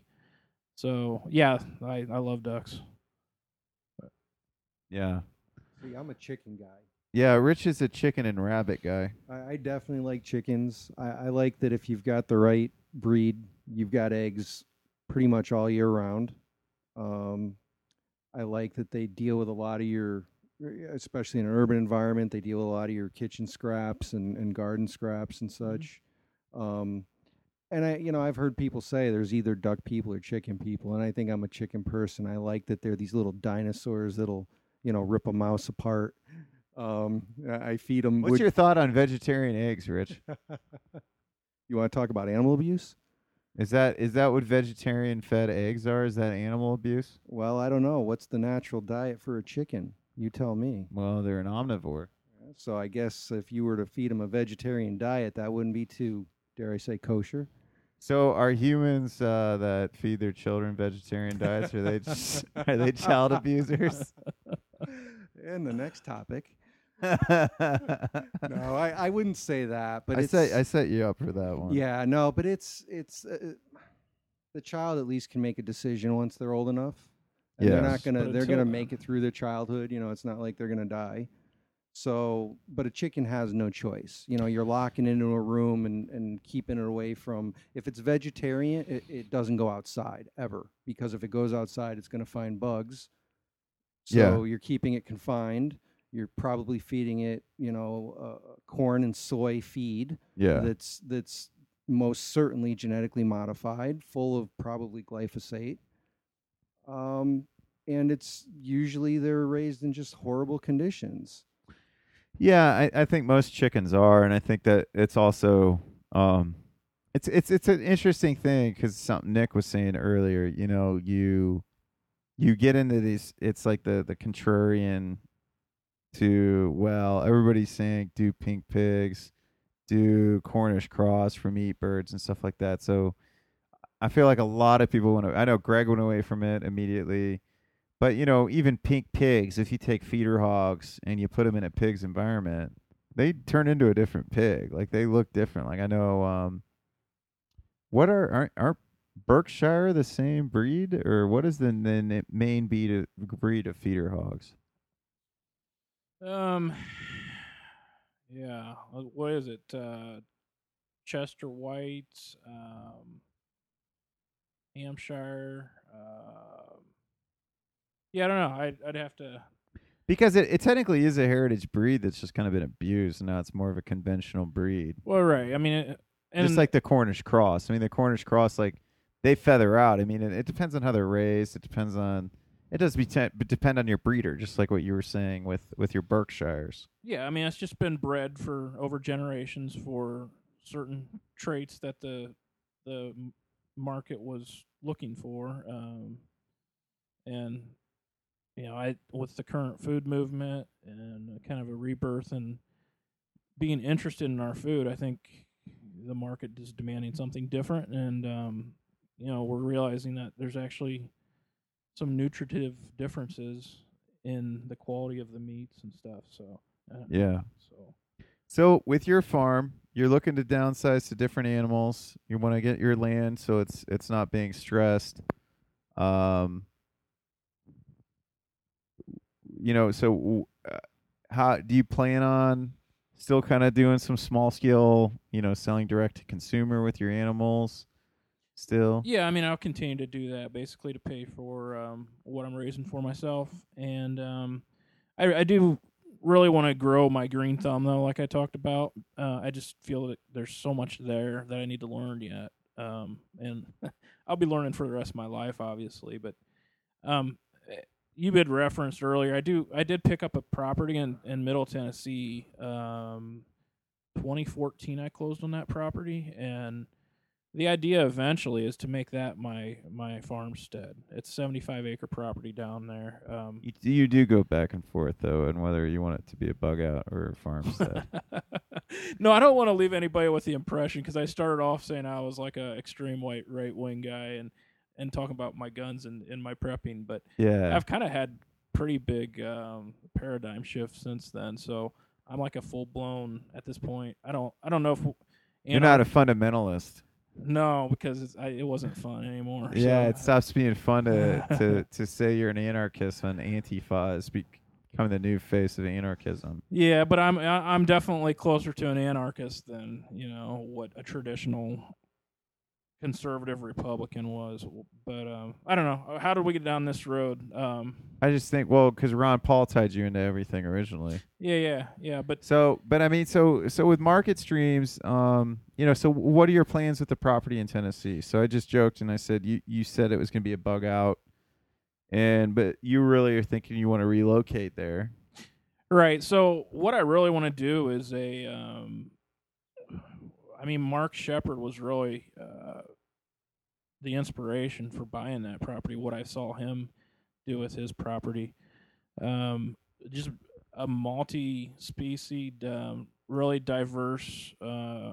So yeah, I I love ducks. Yeah. See, I'm a chicken guy. Yeah, Rich is a chicken and rabbit guy. I, I definitely like chickens. I, I like that if you've got the right breed, you've got eggs pretty much all year round. Um, I like that they deal with a lot of your, especially in an urban environment, they deal with a lot of your kitchen scraps and, and garden scraps and such. Um, and I, you know, I've heard people say there's either duck people or chicken people, and I think I'm a chicken person. I like that they're these little dinosaurs that'll, you know, rip a mouse apart. Um, I I feed them. What's your thought on vegetarian eggs, Rich? you want to talk about animal abuse? Is that is that what vegetarian fed eggs are? Is that animal abuse? Well, I don't know. What's the natural diet for a chicken? You tell me. Well, they're an omnivore. So I guess if you were to feed them a vegetarian diet, that wouldn't be too, dare I say, kosher. So are humans uh, that feed their children vegetarian diets? Are they just, are they child abusers? And the next topic. I No, I, I wouldn't say that, but it's set I set you up for that one. yeah, no, but it's it's uh, the child at least can make a decision once they're old enough. And they're not gonna But they're gonna then- make it through their childhood. You know, it's not like they're gonna die. So, but a chicken has no choice. You know, you're locking it into a room and, and keeping it away from. If it's vegetarian, it, it doesn't go outside ever because if it goes outside, it's going to find bugs. So Yeah. you're keeping it confined. You're probably feeding it, you know, uh, corn and soy feed Yeah. that's that's most certainly genetically modified, full of probably glyphosate. Um, and it's usually they're raised in just horrible conditions. Yeah, I, I think most chickens are, and I think that it's also um, it's it's it's an interesting thing because something Nick was saying earlier. You know, you you get into these. It's like the the contrarian to well, everybody's saying do pink pigs, do Cornish cross for meat birds and stuff like that. So I feel like a lot of people went. I know Greg went away from it immediately. But you know, even pink pigs, if you take feeder hogs and you put them in a pig's environment, they turn into a different pig. Like they look different. Like I know, um, what are aren't, aren't Berkshire the same breed, or what is the, the main breed of, breed of feeder hogs? Um, yeah. uh, What is it? Uh, Chester White. Um, Hampshire. Um yeah, I don't know. I'd, I'd have to. Because it, it technically is a heritage breed that's just kind of been abused, and now it's more of a conventional breed. Well, right. I mean, it, and just like the Cornish cross. I mean, the Cornish cross, like they feather out. I mean, it, it depends on how they're raised. It depends on. It does be depend on your breeder, just like what you were saying with with your Berkshires. yeah, I mean, it's just been bred for over generations for certain traits that the the market was looking for, um, and you know, I with the current food movement and kind of a rebirth and being interested in our food, I think the market is demanding something different, and um, you know, we're realizing that there's actually some nutritive differences in the quality of the meats and stuff. So Yeah. so So with your farm, you're looking to downsize to different animals. You want to get your land so it's it's not being stressed. Um, you know, so w- uh, how do you plan on still kind of doing some small scale, you know, selling direct to consumer with your animals? Still, yeah, I mean, I'll continue to do that basically to pay for um, what I'm raising for myself, and um, I, I do really want to grow my green thumb though, like I talked about. Uh, I just feel that there's so much there that I need to learn yet, um, and I'll be learning for the rest of my life, obviously. But um, you had referenced earlier, I do, I did pick up a property in in Middle Tennessee. Um, 2014, I closed on that property, and the idea eventually is to make that my my farmstead. It's 75 acre property down there. Um, you, you do go back and forth though, and whether you want it to be a bug out or a farmstead. no, I don't want to leave anybody with the impression because I started off saying I was like a extreme white right wing guy and and talking about my guns and, and my prepping, but yeah, I've kind of had pretty big um, paradigm shift since then. So I'm like a full blown at this point. I don't I don't know if you're not a fundamentalist. No because it's, I, it wasn't fun anymore. Yeah, so. it stops being fun to to to say you're an anarchist when Antifa is becoming the new face of anarchism. Yeah, but I'm I'm definitely closer to an anarchist than you know what a traditional conservative Republican was. But um, I don't know. How did we get down this road? Um, I just think, well, because Ron Paul tied you into everything originally. yeah, yeah, yeah. But So, but I mean, so so with market streams, um, you know, so what are your plans with the property in Tennessee? So I just joked and I said you you said it was going to be a bug out, and but you really are thinking you want to relocate there. right. So what I really want to do is a. Um, I mean, Mark Shepard was really uh, the inspiration for buying that property. What I saw him do with his property, um, just a multi-species, um, really diverse. Uh,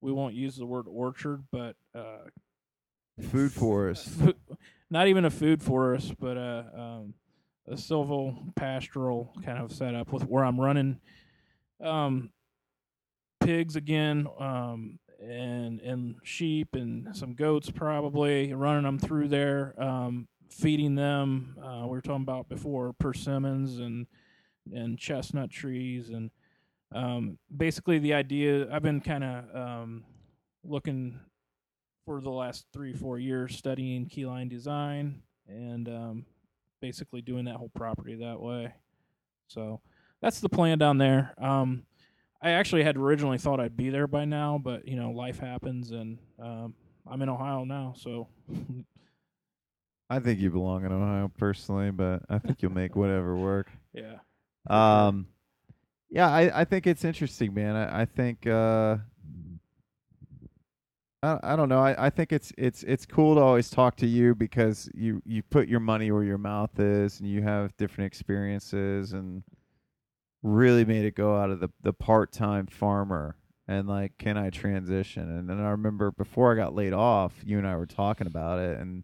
we won't use the word orchard, but uh, Food forest. not even a food forest, but a um, a silvo pastoral kind of setup with where I'm running um, pigs again, um, and and sheep and some goats probably running them through there, um, feeding them. Uh, we were talking about before persimmons and and chestnut trees and um, basically the idea. I've been kind of um, looking for the last three four years studying keyline design and um, basically doing that whole property that way. So that's the plan down there. Um, I actually had originally thought I'd be there by now, but you know life happens, and um, I'm in Ohio now. So I think you belong in Ohio personally, but I think you'll make whatever work. yeah, Um, yeah, I, I think it's interesting, man. I, I think uh, I, I don't know. I, I think it's it's it's cool to always talk to you because you you put your money where your mouth is, and you have different experiences, and really made it go out of the the part time farmer and like, can I transition? And then I remember before I got laid off, you and I were talking about it, and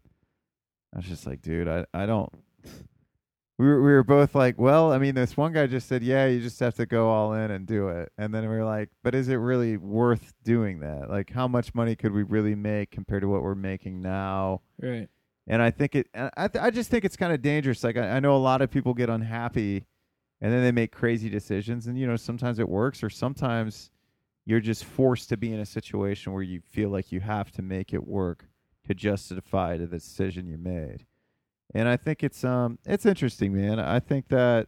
I was just like, dude, I I don't we were, we were both like, well, I mean, this one guy just said, yeah, you just have to go all in and do it. And then we were like, but is it really worth doing that? Like, how much money could we really make compared to what we're making now? right. And I think it, I, th- I just think it's kind of dangerous. Like, I, I know a lot of people get unhappy and then they make crazy decisions. And, you know, sometimes it works or sometimes you're just forced to be in a situation where you feel like you have to make it work to justify the decision you made. And I think it's um it's interesting, man. I think that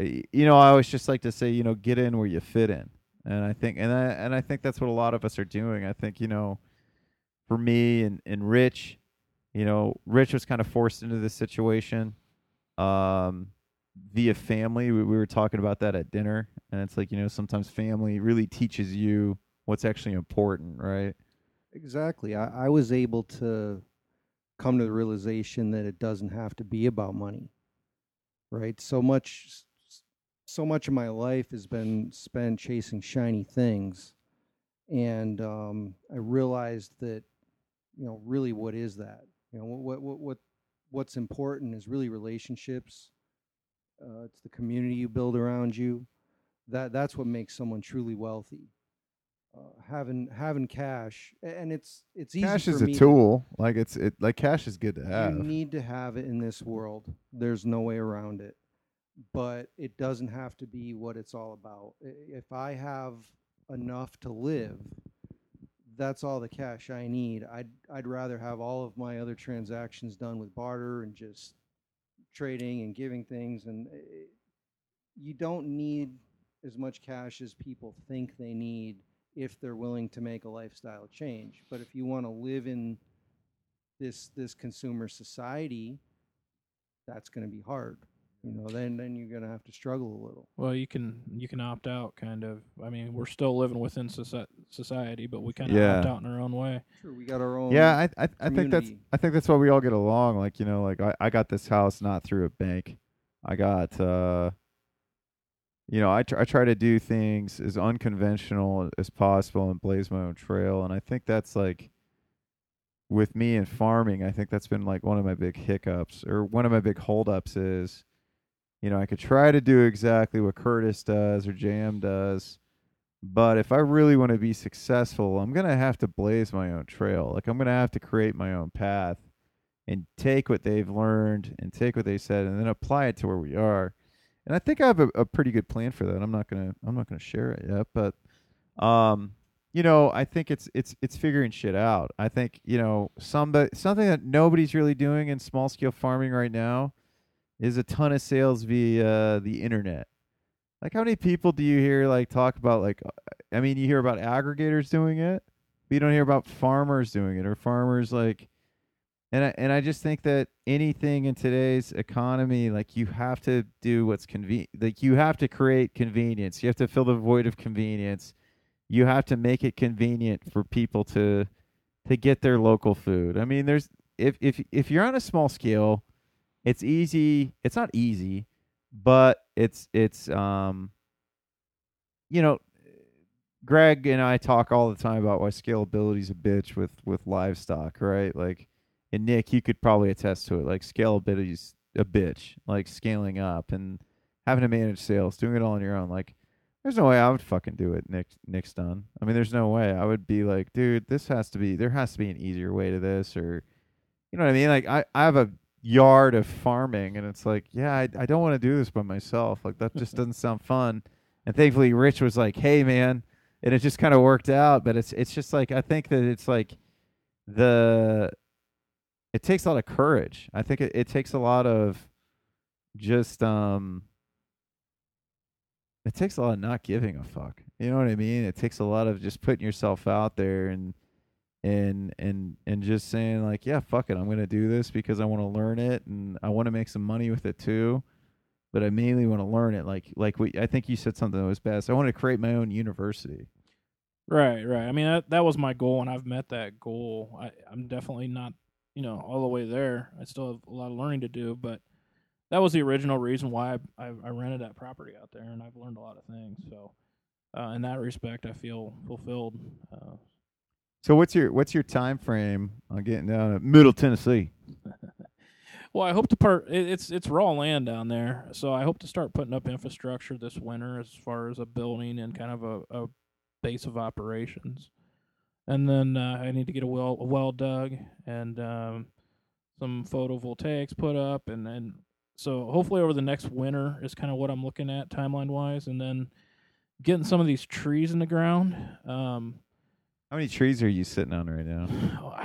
you know, I always just like to say, you know, get in where you fit in. And I think and I and I think that's what a lot of us are doing. I think, you know, for me and, and Rich, you know, Rich was kind of forced into this situation. Um via family. We, we were talking about that at dinner, and it's like you know sometimes family really teaches you what's actually important, right? Exactly. I, I was able to come to the realization that it doesn't have to be about money. Right? So much so much of my life has been spent chasing shiny things. And um, I realized that, you know, really what is that? You know, what what what what's important is really relationships. Uh, it's the community you build around you. That that's what makes someone truly wealthy uh, having having cash, and it's it's easy Cash is a me to- tool. Like it's it like cash is good to have. You need to have it in this world. There's no way around it. But it doesn't have to be what it's all about. If I have enough to live, that's all the cash I need. I'd I'd rather have all of my other transactions done with barter and just trading and giving things and uh, you don't need as much cash as people think they need if they're willing to make a lifestyle change. But if you want to live in this this consumer society, that's going to be hard. You know, then then you're going to have to struggle a little. Well, you can you can opt out, kind of. I mean, we're still living within society, but we kind of Yeah. opt out in our own way. Sure, we got our own. yeah, I I, I think that's. I think that's why we all get along. Like you know, like I, I got this house not through a bank. I got uh, you know, I tr- I try to do things as unconventional as possible and blaze my own trail. And I think that's like with me in farming, I think that's been like one of my big hiccups or one of my big holdups is, you know, I could try to do exactly what Curtis does or JM does, but if I really want to be successful, I'm gonna have to blaze my own trail. Like I'm gonna have to create my own path and take what they've learned and take what they said and then apply it to where we are. And I think I have a, a pretty good plan for that. I'm not gonna I'm not gonna share it yet, but um, you know, I think it's it's it's figuring shit out. I think you know somebody something that nobody's really doing in small scale farming right now is a ton of sales via the internet. Like, how many people do you hear like talk about like? I mean, you hear about aggregators doing it, but you don't hear about farmers doing it or farmers like. And I and I just think that anything in today's economy, like you have to do what's convenient. Like you have to create convenience. You have to fill the void of convenience. You have to make it convenient for people to to get their local food. I mean, there's if if if you're on a small scale, it's easy. It's not easy, but it's it's um you know Greg and I talk all the time about why scalability is a bitch with with livestock, right? Like and Nick, you could probably attest to it. Like scalability's a bitch, like scaling up and having to manage sales, doing it all on your own. Like there's no way I would fucking do it, Nick Nick's done. I mean, there's no way. I would be like, dude, this has to be there has to be an easier way to this or you know what I mean? Like I, I have a yard of farming and it's like, yeah, I I don't want to do this by myself. Like that just doesn't sound fun. And thankfully Rich was like, "Hey man," and it just kind of worked out, but it's it's just like I think that it's like the it takes a lot of courage. I think it, it takes a lot of just um it takes a lot of not giving a fuck. You know what I mean? It takes a lot of just putting yourself out there and and and and just saying like, yeah, fuck it, I'm gonna do this because I want to learn it and I want to make some money with it too. But I mainly want to learn it. Like like we, I think you said something that was best. I want to create my own university. Right, right. I mean, that that was my goal, and I've met that goal. I, I'm definitely not, you know, all the way there. I still have a lot of learning to do, but that was the original reason why I, I, I rented that property out there, and I've learned a lot of things. So, uh, in that respect, I feel fulfilled. Uh, So what's your what's your time frame on getting down to Middle Tennessee? well, I hope to part. It, it's it's raw land down there, so I hope to start putting up infrastructure this winter as far as a building and kind of a, a base of operations. And then uh, I need to get a well a well dug and um, some photovoltaics put up, and then so hopefully over the next winter is kind of what I'm looking at timeline wise, and then getting some of these trees in the ground. Um, How many trees are you sitting on right now?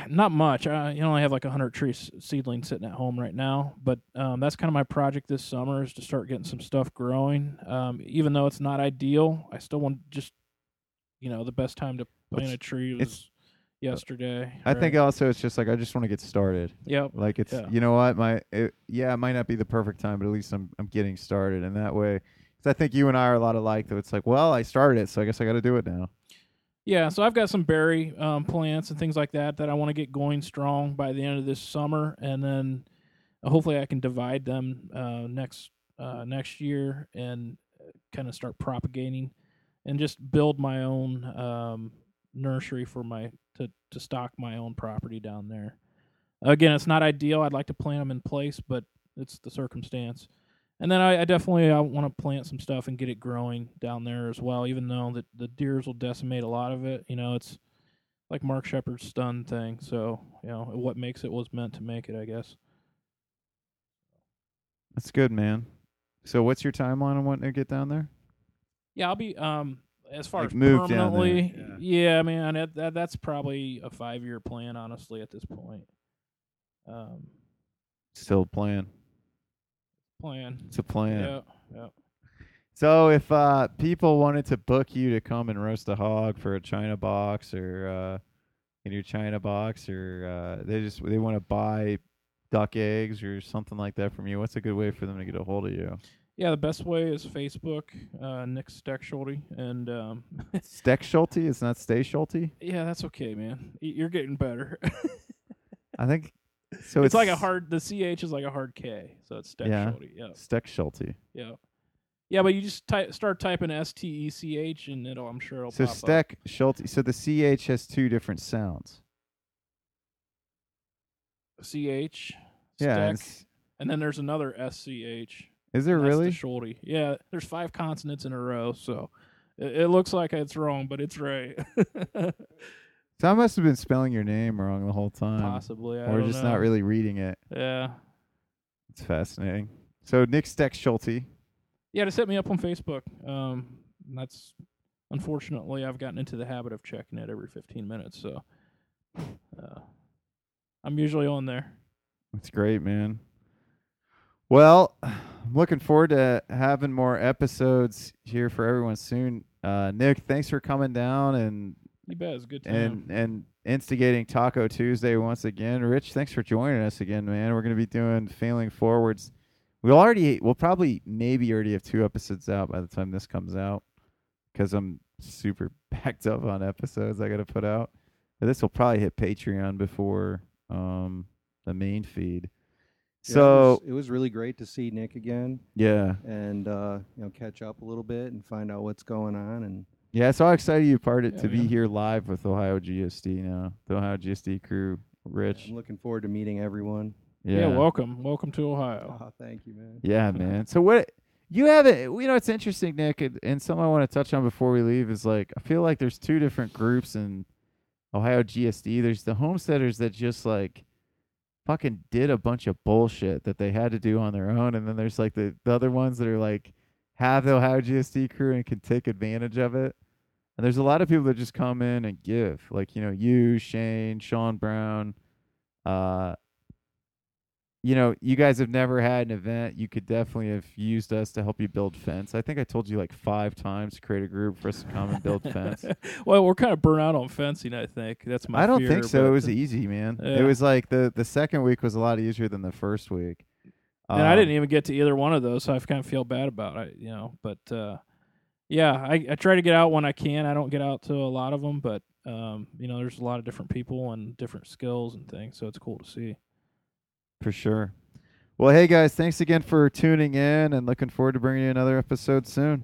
Not much. I you know, only have like a hundred tree s- seedlings sitting at home right now. But um, that's kind of my project this summer is to start getting some stuff growing. Um, even though it's not ideal, I still want just you know the best time to plant It's- a tree was yesterday. I think also it's just like I just want to get started. Yep. Like it's Yeah. you know what my it, yeah it might not be the perfect time, but at least I'm I'm getting started, and that way. Because I think you and I are a lot alike. That it's like, well, I started it, so I guess I got to do it now. Yeah, so I've got some berry um, plants and things like that that I want to get going strong by the end of this summer, and then uh, hopefully I can divide them uh, next uh, next year and kind of start propagating and just build my own um, nursery for my to to stock my own property down there. Again, it's not ideal. I'd like to plant them in place, but it's the circumstance. And then I, I definitely I want to plant some stuff and get it growing down there as well. Even though the the deers will decimate a lot of it, you know, it's like Mark Shepard's stun thing. So you know, what makes it was meant to make it, I guess. That's good, man. So what's your timeline on wanting to get down there? Yeah, I'll be um as far Like as move down there, permanently. Yeah. I mean, that, that that's probably a five year plan, honestly, at this point. Um, Still plan. Plan. It's a plan. Yeah, yeah. So if uh, people wanted to book you to come and roast a hog for a China box or uh, in your China box, or uh, they just they want to buy duck eggs or something like that from you, what's a good way for them to get a hold of you? Yeah, the best way is Facebook, uh, Nick Stechschulte, and um, Steck Schulte, it's not Stay Schulte. yeah, that's okay, man. Y- You're getting better. I think so. it's, like a hard. The ch is like a hard k, so it's Yeah. Stechschulte. Yeah, Steck Schulte. yeah, yeah. But you just ty- start typing S T E C H, and it'll. I'm sure it'll So pop up. Schulte. So the ch has two different sounds. C H. Yeah. Steck, it's- and then there's another S C H. Is there really? the Schulte. Yeah, there's five consonants in a row, so it, it looks like it's wrong, but it's right. So I must have been spelling your name wrong the whole time, Possibly, I or just know. not really reading it. Yeah, It's fascinating. So Nick Stechschulte. yeah. Just set me up on Facebook. Um, that's unfortunately I've gotten into the habit of checking it every 15 minutes, so uh, I'm usually on there. That's great, man. Well, I'm looking forward to having more episodes here for everyone soon. Uh, Nick, thanks for coming down and You bet. It's a good time. and and instigating Taco Tuesday once again. Rich, thanks for joining us again, man. We're going to be doing failing forwards. We'll already, we'll probably maybe already have two episodes out by the time this comes out because I'm super backed up on episodes I got to put out. But this will probably hit Patreon before um the main feed. Yeah, So it was, it was really great to see Nick again yeah, and uh, you know catch up a little bit and find out what's going on. And yeah. So excited you parted Yeah, to be man. here live with Ohio GSD now, the Ohio GSD crew. Rich, I'm looking forward to meeting everyone. yeah. welcome, welcome to Ohio. Oh, thank you, man. Yeah, man. So what you have it? you know it's interesting, Nick, and, and something I want to touch on before we leave is like I feel like there's two different groups in Ohio GSD. There's the homesteaders that just like fucking did a bunch of bullshit that they had to do on their own, and then there's like the, the other ones that are like have the Ohio GSD crew and can take advantage of it. And there's a lot of people that just come in and give, like you know, you, Shane, Sean Brown, uh, you know, you guys have never had an event. You could definitely have used us to help you build fence. I think I told you like five times to create a group for us to come and build fence. well, we're kind of burnt out on fencing. I think that's my. I don't fear, think so. It was easy, man. It was like the the second week was a lot easier than the first week. And I Um, didn't even get to either one of those, so I kind of feel bad about it, you know. But uh, yeah, I, I try to get out when I can. I don't get out to a lot of them, but um, you know, there's a lot of different people and different skills and things, so it's cool to see. for sure. Well, hey guys, thanks again for tuning in and looking forward to bringing you another episode soon.